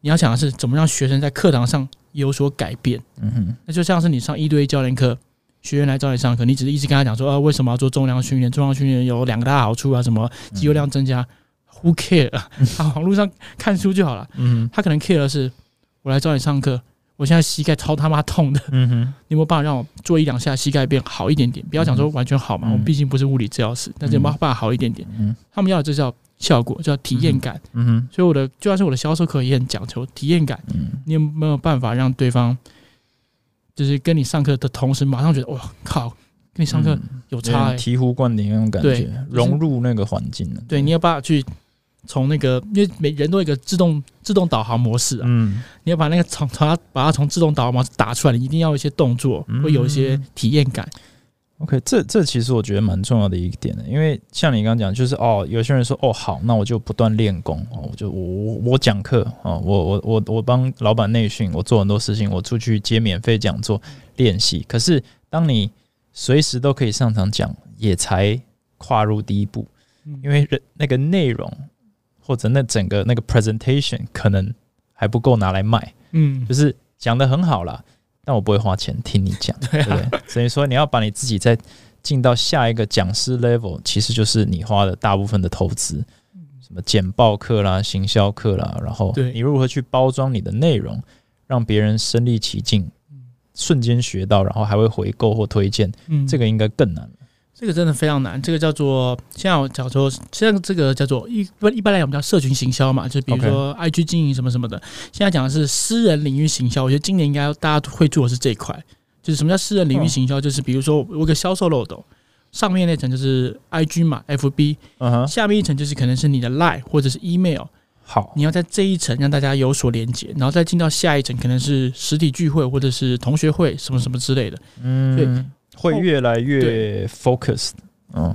你要讲的是怎么让学生在课堂上有所改变。嗯哼。那就像是你上一对一教练课，学员来找你上课，你只是一直跟他讲说啊，为什么要做重量训练？重量训练有两个大好处啊，什么肌肉量增加。Who care？他网络上看书就好了。嗯，他可能 care 的是。我来找你上课，我现在膝盖超他妈痛的。嗯哼，你有没有办法让我做一两下膝盖变好一点点？不要讲说完全好嘛，我毕竟不是物理治疗师，但是有没有办法好一点点？嗯，他们要的这叫效果，叫体验感。嗯哼，所以我的就算是我的销售课也很讲求体验感。嗯，你有没有办法让对方就是跟你上课的同时，马上觉得哇靠，跟你上课有差，醍醐灌顶那种感觉，融入那个环境了。对，你有办法去。从那个，因为每人都有一个自动自动导航模式啊，嗯，你要把那个从从它把它从自动导航模式打出来，你一定要有一些动作，会有一些体验感。OK，这这其实我觉得蛮重要的一点的，因为像你刚刚讲，就是哦，有些人说哦好，那我就不断练功哦，我就我我我讲课哦，我我我我帮老板内训，我做很多事情，我出去接免费讲座练习。可是当你随时都可以上场讲，也才跨入第一步，因为人那个内容。或者那整个那个 presentation 可能还不够拿来卖，嗯，就是讲的很好啦，但我不会花钱听你讲，对不对？所以说你要把你自己再进到下一个讲师 level，其实就是你花的大部分的投资，什么简报课啦、行销课啦，然后你如何去包装你的内容，让别人身临其境，瞬间学到，然后还会回购或推荐，嗯。这个应该更难。这个真的非常难，这个叫做现在我讲说，现在这个叫做一般一般来讲，我们叫社群行销嘛，就比如说 IG 经营什么什么的。现在讲的是私人领域行销，我觉得今年应该大家会做的是这一块，就是什么叫私人领域行销？就是比如说我有个销售漏斗，上面那层就是 IG 嘛，FB，嗯下面一层就是可能是你的 Line 或者是 Email。好，你要在这一层让大家有所连接，然后再进到下一层，可能是实体聚会或者是同学会什么什么之类的。嗯，对。会越来越 focused，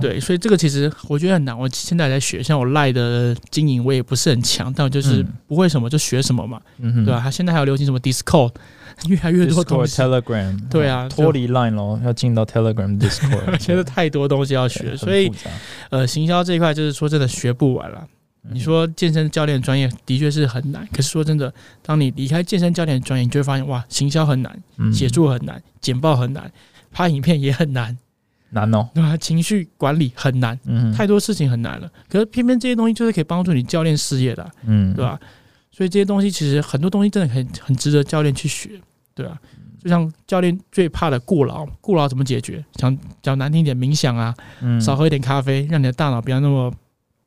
对，对，所以这个其实我觉得很难。我现在在学，像我赖的经营，我也不是很强，但我就是不会什么就学什么嘛，嗯、对吧？他现在还有流行什么 Discord，越来越多东西。Telegram，对啊，脱离 Line 咯，要进到 Telegram Discord，现在太多东西要学，所以呃，行销这一块就是说真的学不完了。你说健身教练专业的确是很难，可是说真的，当你离开健身教练专业，你就会发现哇，行销很难，写作很难，简报很难。拍影片也很难，难哦，对吧？情绪管理很难，嗯，太多事情很难了。可是偏偏这些东西就是可以帮助你教练事业的，嗯，对吧？所以这些东西其实很多东西真的很很值得教练去学，对吧？就像教练最怕的过劳，过劳怎么解决？讲讲难听一点，冥想啊，嗯，少喝一点咖啡，让你的大脑不要那么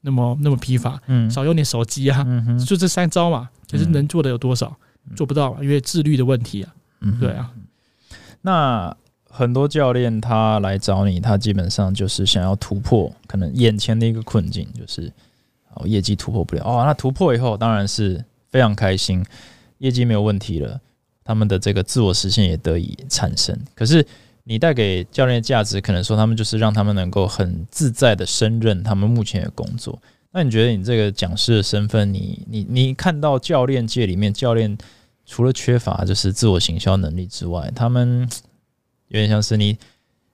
那么那么疲乏，嗯，少用点手机啊，嗯，就这三招嘛。可是能做的有多少？做不到嘛，因为自律的问题啊，嗯，对啊，那。很多教练他来找你，他基本上就是想要突破可能眼前的一个困境，就是哦业绩突破不了哦，那突破以后当然是非常开心，业绩没有问题了，他们的这个自我实现也得以产生。可是你带给教练的价值，可能说他们就是让他们能够很自在的胜任他们目前的工作。那你觉得你这个讲师的身份，你你你看到教练界里面教练除了缺乏就是自我行销能力之外，他们有点像是你，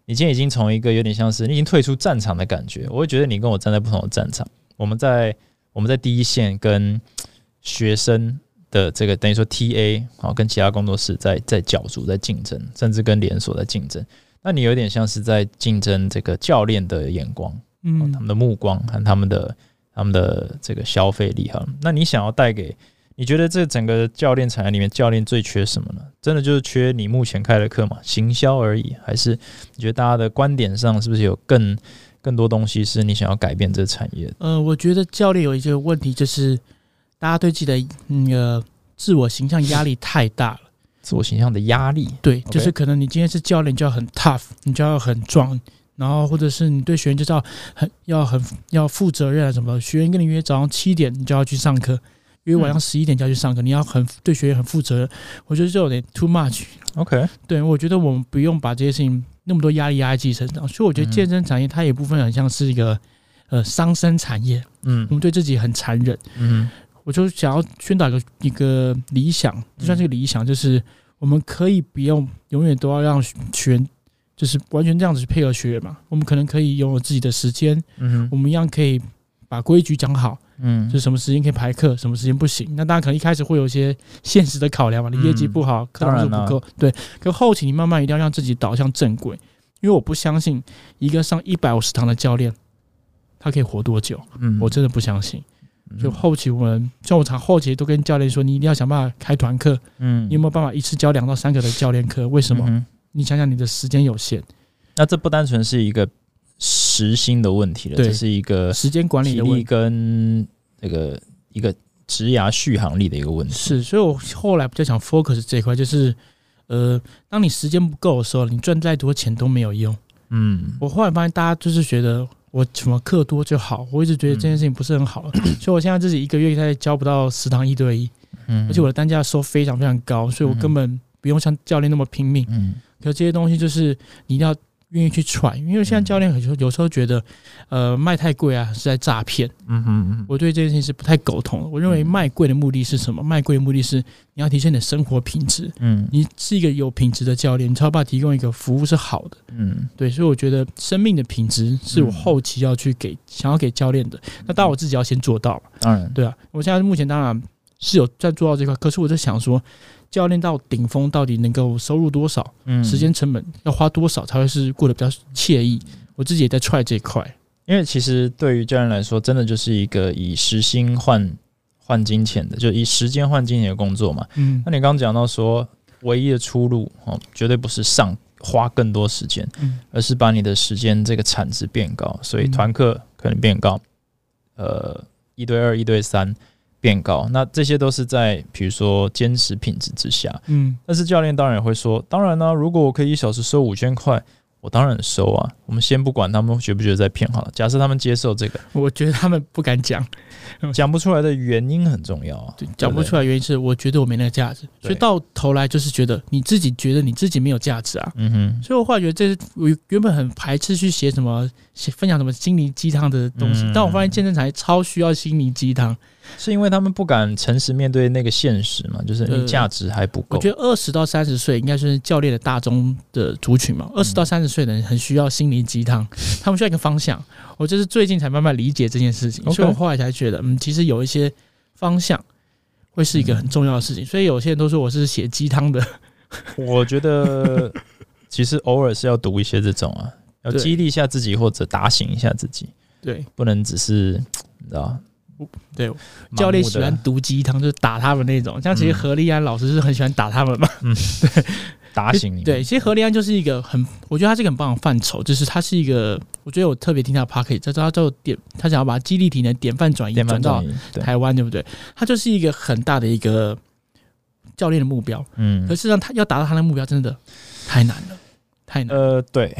你今天已经从一个有点像是你已经退出战场的感觉。我会觉得你跟我站在不同的战场，我们在我们在第一线跟学生的这个等于说 TA 啊，跟其他工作室在在角逐在竞争，甚至跟连锁在竞争。那你有点像是在竞争这个教练的眼光，嗯，他们的目光和他们的他们的这个消费力哈。那你想要带给？你觉得这整个教练产业里面，教练最缺什么呢？真的就是缺你目前开的课吗？行销而已，还是你觉得大家的观点上是不是有更更多东西是你想要改变这个产业？呃，我觉得教练有一个问题，就是大家对自己的那个自我形象压力太大了。自我形象的压力，对，就是可能你今天是教练，你就要很 tough，你就要很壮，然后或者是你对学员就是要很要很要负责任啊什么。学员跟你约早上七点，你就要去上课。因为晚上十一点就要去上课，你要很对学员很负责任，我觉得这有点 too much。OK，对，我觉得我们不用把这些事情那么多压力压在自己身上。所以我觉得健身产业它有一部分很像是一个呃伤身产业。嗯，我们对自己很残忍。嗯，我就想要宣导一个一个理想，就算是个理想，就是我们可以不用永远都要让学员，就是完全这样子去配合学员嘛。我们可能可以拥有自己的时间，嗯，我们一样可以把规矩讲好，嗯，就是什么时间可以排课，什么时间不行。那大家可能一开始会有一些现实的考量嘛，你业绩不好，课堂数不够，对。可后期你慢慢一定要让自己导向正轨，因为我不相信一个上一百五十堂的教练，他可以活多久？嗯，我真的不相信。就后期我们，像我常后期都跟教练说，你一定要想办法开团课。嗯，你有没有办法一次教两到三个的教练课？为什么？嗯、你想想，你的时间有限。那这不单纯是一个时薪的问题了，这是一个时间管理的问题跟那个一个职涯续航力的一个问题。是，所以我后来比较想 focus 这一块，就是呃，当你时间不够的时候，你赚再多钱都没有用。嗯，我后来发现大家就是觉得。我什么课多就好，我一直觉得这件事情不是很好，嗯、所以我现在自己一个月才教不到十堂一对一，嗯，而且我的单价收非常非常高，所以我根本不用像教练那么拼命，嗯，可这些东西就是你一定要。愿意去踹，因为现在教练很有时候觉得，呃，卖太贵啊是在诈骗。嗯哼嗯，我对这件事情是不太苟同的。我认为卖贵的目的是什么？卖贵的目的是你要提升你的生活品质。嗯，你是一个有品质的教练，你才有办法提供一个服务是好的。嗯，对，所以我觉得生命的品质是我后期要去给想要给教练的。那当然我自己要先做到嘛。当然，对啊，我现在目前当然是有在做到这块，可是我在想说。教练到顶峰到底能够收入多少？嗯，时间成本要花多少才会是过得比较惬意？我自己也在踹这一块，因为其实对于教练来说，真的就是一个以时薪换换金钱的，就以时间换金钱的工作嘛。嗯，那你刚刚讲到说，唯一的出路哦，绝对不是上花更多时间，嗯，而是把你的时间这个产值变高，所以团课可能变高，呃，一对二、一对三。变高，那这些都是在比如说坚持品质之下，嗯，但是教练当然也会说，当然呢、啊，如果我可以一小时收五千块。我当然收啊！我们先不管他们觉不觉得在骗好了。假设他们接受这个，我觉得他们不敢讲，讲不出来的原因很重要啊。讲不出来原因是我觉得我没那个价值，所以到头来就是觉得你自己觉得你自己没有价值啊。嗯哼。所以我后来觉得这是我原本很排斥去写什么写分享什么心灵鸡汤的东西，但我发现健身产业超需要心灵鸡汤。是因为他们不敢诚实面对那个现实嘛？就是你价值还不够。我觉得二十到三十岁应该是教练的大众的族群嘛。二十到三十岁的人很需要心灵鸡汤，他们需要一个方向。我就是最近才慢慢理解这件事情，所以我后来才觉得，嗯，其实有一些方向会是一个很重要的事情。所以有些人都说我是写鸡汤的，我觉得其实偶尔是要读一些这种啊，要激励一下自己或者打醒一下自己。对，不能只是你知道。对，教练喜欢毒鸡汤，就是打他们那种。像其实何立安老师是很喜欢打他们嘛。嗯，对，打醒你。对，其实何立安就是一个很，我觉得他是一个很棒的范畴，就是他是一个，我觉得我特别听他的 pocket，他他就点，他想要把激励体能典范转移转到台湾，对不对？他就是一个很大的一个教练的目标。嗯，可是让他要达到他的目标，真的太难了，太难。呃，对。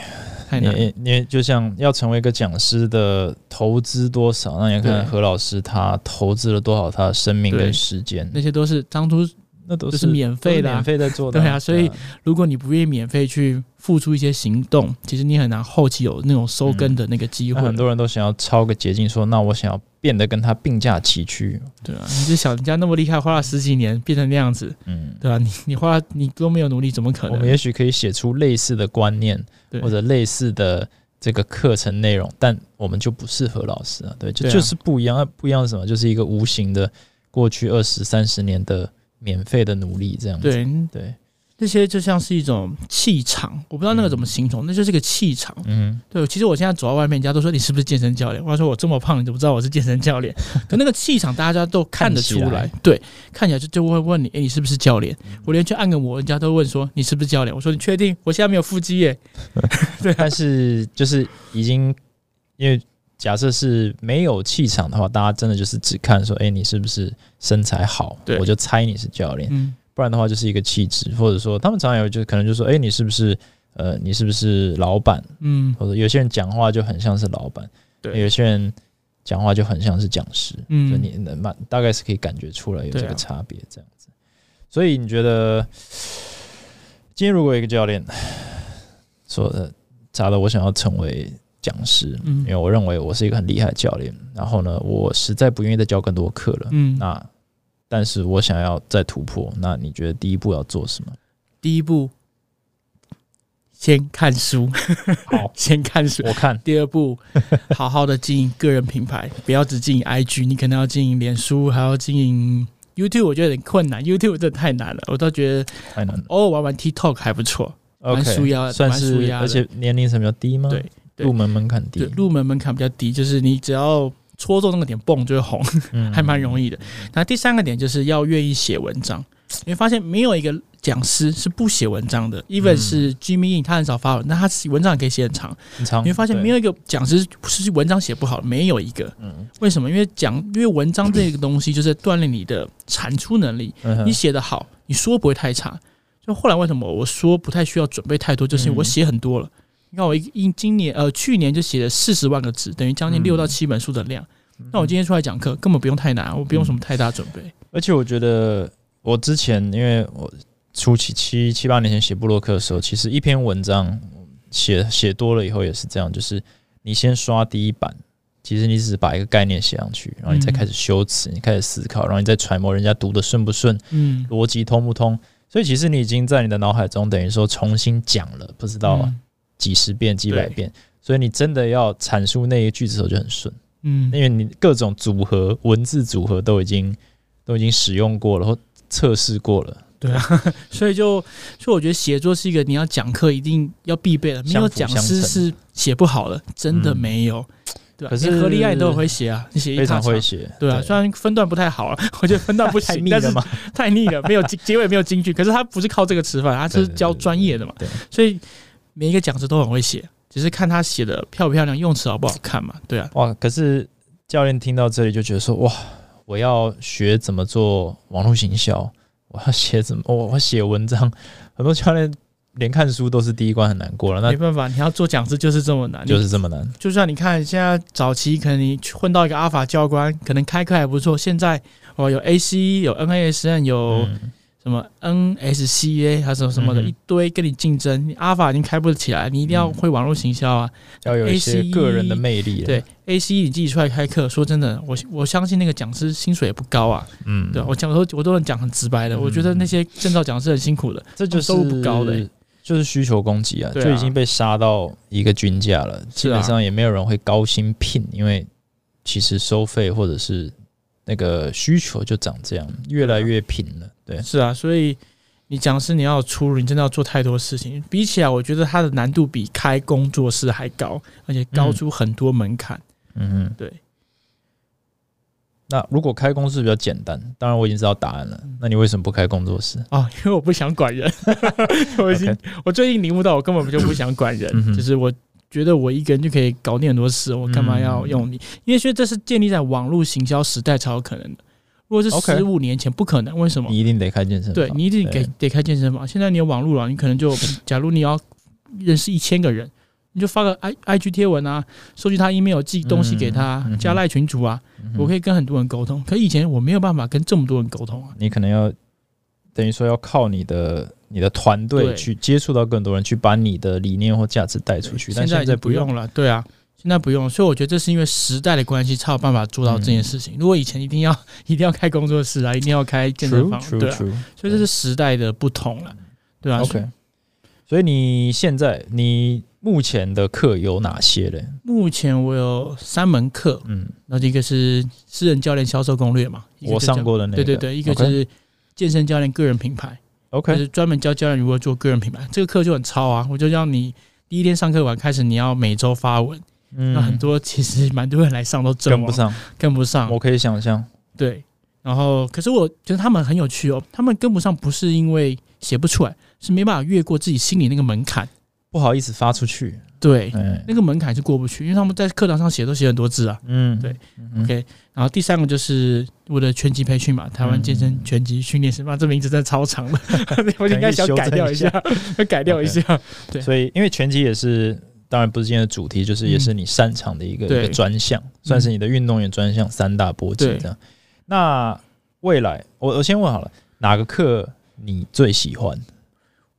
你你就像要成为一个讲师的投资多少？那你看何老师他投资了多少他的生命跟时间？那些都是当初那都是免费的，免费在做的。对啊，所以如果你不愿意免费去付出一些行动，其实你很难后期有那种收根的那个机会。很多人都想要抄个捷径，说那我想要变得跟他并驾齐驱。对啊，你就想人家那么厉害，花了十几年变成那样子，嗯，对吧？你你花你都没有努力，怎么可能？我们也许可以写出类似的观念。或者类似的这个课程内容，但我们就不适合老师啊，对，就就是不一样，不一样是什么？就是一个无形的过去二十三十年的免费的努力，这样子，对对。这些就像是一种气场，我不知道那个怎么形容，嗯、那就是个气场。嗯，对。其实我现在走到外面，人家都说你是不是健身教练？我说我这么胖，你怎么知道我是健身教练？可那个气场，大家都看得出来。对，看起来就就会问你，哎、欸，你是不是教练？嗯、我连去按个摩，人家都问说你是不是教练？我说你确定？我现在没有腹肌耶。对，但是就是已经，因为假设是没有气场的话，大家真的就是只看说，哎、欸，你是不是身材好？对，我就猜你是教练。嗯。不然的话，就是一个气质，或者说他们常常有就可能就说，哎、欸，你是不是呃，你是不是老板？嗯，或者有些人讲话就很像是老板，对，有些人讲话就很像是讲师，嗯，所以你能蛮大概是可以感觉出来有这个差别这样子。啊、所以你觉得，今天如果一个教练说的，查的我想要成为讲师，嗯，因为我认为我是一个很厉害的教练，然后呢，我实在不愿意再教更多课了，嗯，那但是我想要再突破，那你觉得第一步要做什么？第一步，先看书，好，先看书。我看。第二步，好好的经营个人品牌，不要只经营 IG，你可能要经营脸书，还要经营 YouTube。我觉得有点困难，YouTube 真的太难了。我倒觉得太难了。偶尔玩玩 TikTok 还不错，玩书要算是，而且年龄层比较低吗？对，入门门槛低。入门门槛比较低，就是你只要。戳中那个点，蹦就会红，嗯、还蛮容易的。那第三个点就是要愿意写文章，你会发现没有一个讲师是不写文章的。Even 是 Jimmy In，他很少发文，但他文章也可以写很长。很长。你会发现没有一个讲师是文章写不好，没有一个。嗯。为什么？因为讲，因为文章这个东西就是锻炼你的产出能力。你写得好，你说不会太差。就后来为什么我说不太需要准备太多，就是我写很多了。你看我一一今年呃去年就写了四十万个字，等于将近六到七本书的量。嗯、那我今天出来讲课根本不用太难，我不用什么太大准备。嗯、而且我觉得我之前因为我初期七七八年前写布洛克的时候，其实一篇文章写写多了以后也是这样，就是你先刷第一版，其实你只是把一个概念写上去，然后你再开始修辞，你开始思考，然后你再揣摩人家读的顺不顺，嗯，逻辑通不通。所以其实你已经在你的脑海中等于说重新讲了，不知道几十遍几百遍。所以你真的要阐述那一句子的时候就很顺。嗯，因为你各种组合文字组合都已经都已经使用过了或测试过了，对啊，所以就所以我觉得写作是一个你要讲课一定要必备的，没有讲师是写不好的，真的没有，对吧？可是何立爱都会写啊，你写非常会写，对啊，虽然分段不太好了，我觉得分段不行，但是太腻了，没有结尾没有金句，可是他不是靠这个吃饭，他是教专业的嘛，对，所以每一个讲师都很会写。只是看他写的漂不漂亮，用词好不好看嘛？对啊。哇！可是教练听到这里就觉得说：哇，我要学怎么做网络行销，我要写怎么，我我写文章。很多教练连看书都是第一关很难过了。那没办法，你要做讲师就是这么难，就是这么难。就算你看现在早期可能你混到一个阿法教官，可能开课还不错。现在哦，有 AC，有 N A S N 有。嗯什么 NSCA 还是什么什么的一堆跟你竞争，你阿法已经开不起来，你一定要会网络行销啊，要有一些个人的魅力。对，ACE 你自己出来开课，说真的，我我相信那个讲师薪水也不高啊。嗯，对我讲说我都能讲很直白的，我觉得那些证照讲师很辛苦的，这就是收入不高的，就是需求供给啊，就已经被杀到一个均价了，基本上也没有人会高薪聘，因为其实收费或者是。那个需求就长这样，越来越平了。对，是啊，所以你讲师你要出入，你真的要做太多事情。比起来，我觉得它的难度比开工作室还高，而且高出很多门槛。嗯嗯，对。那如果开工作室比较简单，当然我已经知道答案了。那你为什么不开工作室？啊、哦，因为我不想管人。我已经.我最近领悟到，我根本就不想管人，嗯、就是我。觉得我一个人就可以搞定很多事，我干嘛要用你？因为所以这是建立在网络行销时代才有可能的。如果是十五年前，不可能。为什么？你一定得开健身房。对，你一定得得开健身房。现在你有网络了，你可能就，假如你要认识一千个人，你就发个 i i g 贴文啊，收集他 email，寄东西给他，加赖群主啊，我可以跟很多人沟通。可以前我没有办法跟这么多人沟通啊。你可能要等于说要靠你的。你的团队去接触到更多人，去把你的理念或价值带出去。但现在不用了，对啊，现在不用。所以我觉得这是因为时代的关系，才有办法做到这件事情。如果以前一定要 一定要开工作室啊，一定要开健身房，对啊，所以这是时代的不同了，对啊。OK，所以你现在你目前的课有哪些呢？目前我有三门课，嗯，那一个是私人教练销售攻略嘛，我上过的那个，对对对，一个是健身教练个人品牌。OK，就是专门教教练如何做个人品牌，这个课就很超啊！我就让你第一天上课完开始，你要每周发文，嗯，那很多其实蛮多人来上都跟不上，跟不上。我可以想象，对。然后，可是我觉得他们很有趣哦，他们跟不上不是因为写不出来，是没办法越过自己心里那个门槛，不好意思发出去。对，那个门槛是过不去，因为他们在课堂上写都写很多字啊。嗯，对。OK，然后第三个就是我的拳击培训嘛，台湾健身拳击训练师嘛，这名字真的超长的，我应该想改掉一下，要改掉一下。对，所以因为拳击也是，当然不是今天的主题，就是也是你擅长的一个一个专项，算是你的运动员专项三大波技这样。那未来，我我先问好了，哪个课你最喜欢？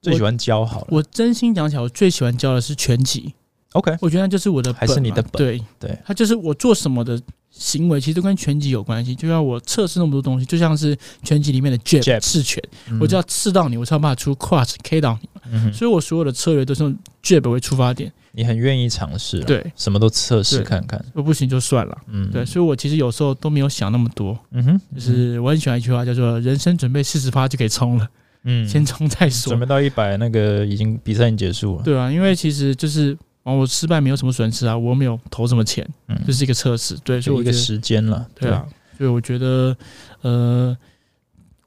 最喜欢教好了，我真心讲起来，我最喜欢教的是拳击。OK，我觉得那就是我的本，还是你的本？对。对，他就是我做什么的行为其实都跟拳击有关系，就像我测试那么多东西，就像是拳击里面的 jab 刺拳，嗯、我就要刺到你，我才有办法出 cross K 到你，嗯、所以我所有的策略都是用 jab 为出发点。你很愿意尝试，对，什么都测试看看，如果不行就算了，嗯，对，所以我其实有时候都没有想那么多，嗯哼，就是我很喜欢一句话叫做“人生准备四十趴就可以冲了”，嗯，先冲再说，准备到一百，那个已经比赛已经结束了，对啊，因为其实就是。哦，我失败没有什么损失啊，我没有投什么钱，嗯，这是一个测试，对，所以我一个时间了，对啊，所以我觉得，呃，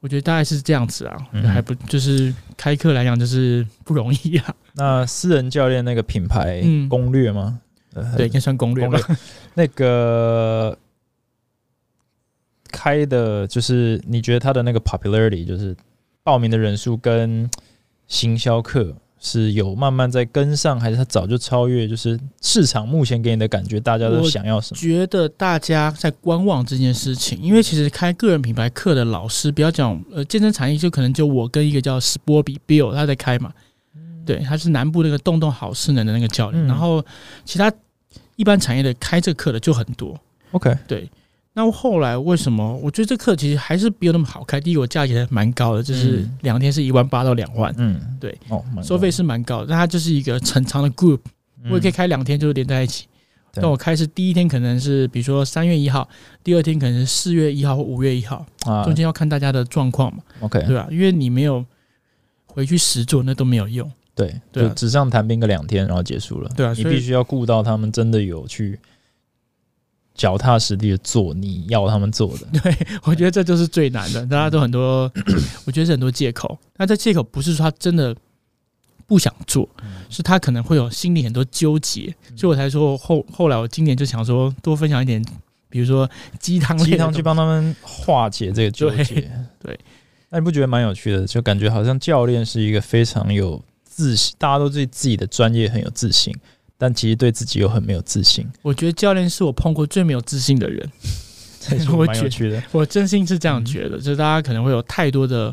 我觉得大概是这样子啊，嗯、还不就是开课来讲就是不容易啊。那私人教练那个品牌攻略吗？嗯、对，应该算攻略吧。那个开的就是你觉得他的那个 popularity，就是报名的人数跟行销课。是有慢慢在跟上，还是它早就超越？就是市场目前给你的感觉，大家都想要什么？觉得大家在观望这件事情，因为其实开个人品牌课的老师，不要讲呃健身产业，就可能就我跟一个叫 Sporty Bill 他在开嘛，对，他是南部那个洞洞好势能的那个教练，嗯、然后其他一般产业的开这课的就很多。OK，对。那后来为什么？我觉得这课其实还是没有那么好开。第一，我价钱蛮高的，就是两天是一万八到两万。嗯，对，哦，收费是蛮高的。但它就是一个很长的 group，我也可以开两天就连在一起。但我开是第一天可能是比如说三月一号，第二天可能是四月一号或五月一号，中间要看大家的状况嘛。OK，对吧？因为你没有回去实做，那都没有用。对，就纸上谈兵个两天，然后结束了。对啊，你必须要顾到他们真的有去。脚踏实地的做你要他们做的，对，我觉得这就是最难的。大家都很多，我觉得是很多借口。那这借口不是说他真的不想做，是他可能会有心里很多纠结，所以我才说后后来我今年就想说多分享一点，比如说鸡汤鸡汤去帮他们化解这个纠结。对，那你不觉得蛮有趣的？就感觉好像教练是一个非常有自信，大家都对自己的专业很有自信。但其实对自己又很没有自信。我觉得教练是我碰过最没有自信的人。我觉得，我真心是这样觉得，就是大家可能会有太多的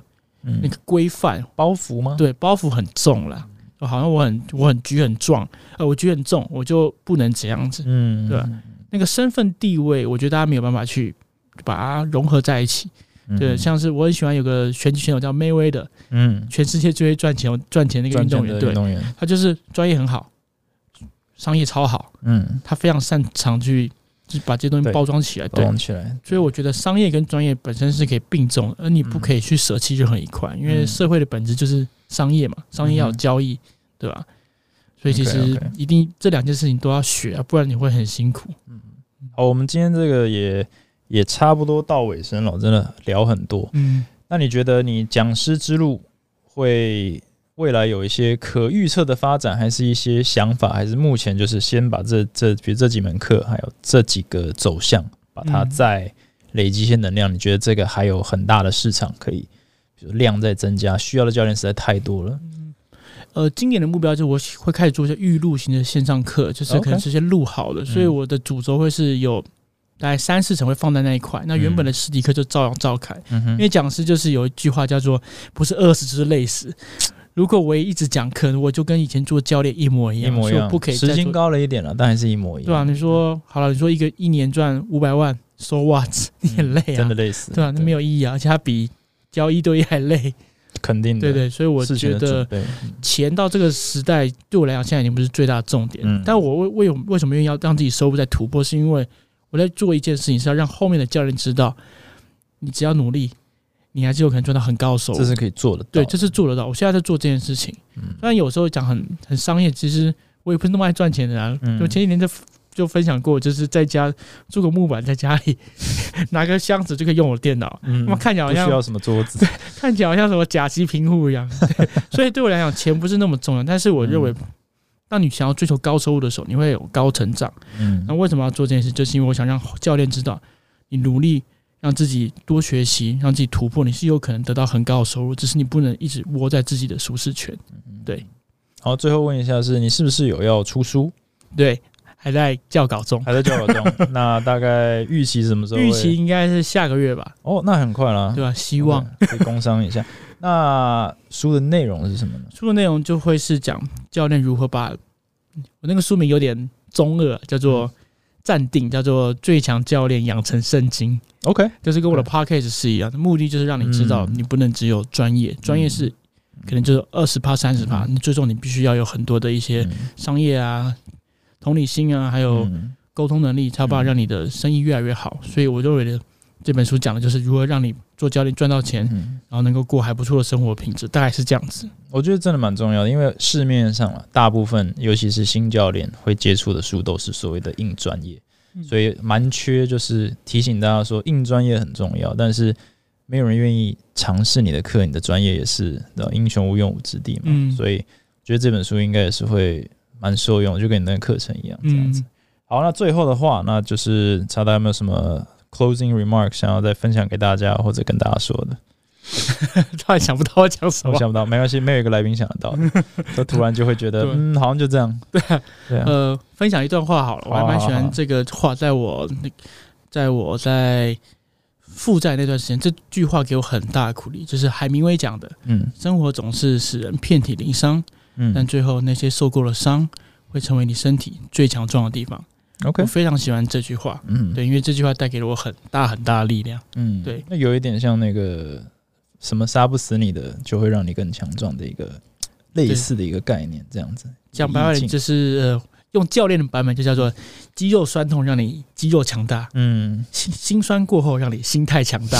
那个规范包袱吗？对，包袱很重了。好像我很我很举很壮，呃，我举很重，我就不能这样子。嗯，对吧？那个身份地位，我觉得大家没有办法去把它融合在一起。对，像是我很喜欢有个拳击选手叫 Mayweather，嗯，全世界最会赚钱赚钱那个运动员，对，他就是专业很好。商业超好，嗯，他非常擅长去就把这些东西包装起来，包装起来。所以我觉得商业跟专业本身是可以并重，而你不可以去舍弃任何一块，因为社会的本质就是商业嘛，商业要有交易，对吧？所以其实一定这两件事情都要学啊，不然你会很辛苦。嗯，好，我们今天这个也也差不多到尾声了，真的聊很多。嗯，那你觉得你讲师之路会？未来有一些可预测的发展，还是一些想法，还是目前就是先把这这，比如这几门课，还有这几个走向，把它再累积一些能量。你觉得这个还有很大的市场可以，比如量在增加，需要的教练实在太多了。呃，今年的目标就是我会开始做一些预录型的线上课，就是可能是先录好的所以我的主轴会是有大概三四成会放在那一块。那原本的实体课就照样召开，因为讲师就是有一句话叫做“不是饿死就是累死”。如果我也一直讲课，我就跟以前做教练一模一样，一模一样，不可以。时薪高了一点了，但还是一模一样。对啊，你说好了，你说一个一年赚五百万，so what？你很累啊，真的累死。对啊，那没有意义啊，而且它比教一对一还累。肯定的。对对，所以我觉得钱到这个时代对我来讲，现在已经不是最大的重点。嗯但我为为为什么愿意要让自己收入在突破？是因为我在做一件事情，是要让后面的教练知道，你只要努力。你还是有可能赚到很高的收入，这是可以做的。对，这是做得到。我现在在做这件事情，虽然有时候讲很很商业，其实我也不是那么爱赚钱的啊。就前几年就就分享过，就是在家做个木板，在家里 拿个箱子就可以用我的电脑，那么看起来好像不需要什么桌子，看起来好像什么甲级贫户一样。所以对我来讲，钱不是那么重要。但是我认为，当你想要追求高收入的时候，你会有高成长。嗯，那为什么要做这件事？就是因为我想让教练知道，你努力。让自己多学习，让自己突破，你是有可能得到很高的收入，只是你不能一直窝在自己的舒适圈。对，好，最后问一下，是你是不是有要出书？对，还在校稿中，还在校稿中。那大概预期什么时候？预期应该是下个月吧。哦，那很快了，对吧？希望可以工商一下。那书的内容是什么呢？书的内容就会是讲教练如何把，我那个书名有点中二，叫做。暂定叫做“最强教练养成圣经”。OK，就是跟我的 Podcast 是一样的，目的就是让你知道，你不能只有专业，专业是可能就是二十趴、三十趴，你最终你必须要有很多的一些商业啊、同理心啊，还有沟通能力，才有办法让你的生意越来越好。所以我认为的这本书讲的就是如何让你做教练赚到钱，然后能够过还不错的生活品质，大概是这样子。我觉得真的蛮重要的，因为市面上啊，大部分尤其是新教练会接触的书都是所谓的硬专业。所以蛮缺，就是提醒大家说，硬专业很重要，但是没有人愿意尝试你的课，你的专业也是，英雄无用武之地嘛。嗯、所以觉得这本书应该也是会蛮受用，就跟你那个课程一样这样子。嗯、好，那最后的话，那就是查达有没有什么 closing remarks 想要再分享给大家，或者跟大家说的？突然想不到我讲什么，我想不到，没关系，没有一个来宾想得到的，他突然就会觉得，嗯，好像就这样。对，对啊，呃，分享一段话好了，我还蛮喜欢这个话，在我那，在我在负债那段时间，这句话给我很大的鼓励，就是海明威讲的，嗯，生活总是使人遍体鳞伤，嗯，但最后那些受过的伤，会成为你身体最强壮的地方。OK，我非常喜欢这句话，嗯，对，因为这句话带给了我很大很大的力量，嗯，对，那有一点像那个。什么杀不死你的，就会让你更强壮的一个类似的一个概念，这样子。讲白了就是呃，用教练的版本就叫做肌肉酸痛让你肌肉强大，嗯，心心酸过后让你心态强大。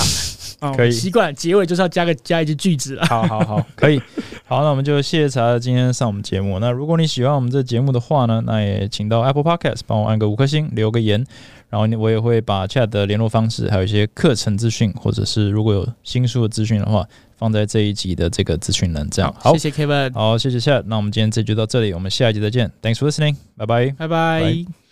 可以习惯结尾就是要加个加一句句子了。好好好，可以。好，那我们就谢谢查今天上我们节目。那如果你喜欢我们这节目的话呢，那也请到 Apple Podcast 帮我按个五颗星，留个言。然后我也会把 Chat 的联络方式，还有一些课程资讯，或者是如果有新书的资讯的话，放在这一集的这个资讯栏。这样，好，谢谢 Kevin，好，谢谢 Chat。那我们今天这集就到这里，我们下一集再见。Thanks for listening，拜拜，拜拜。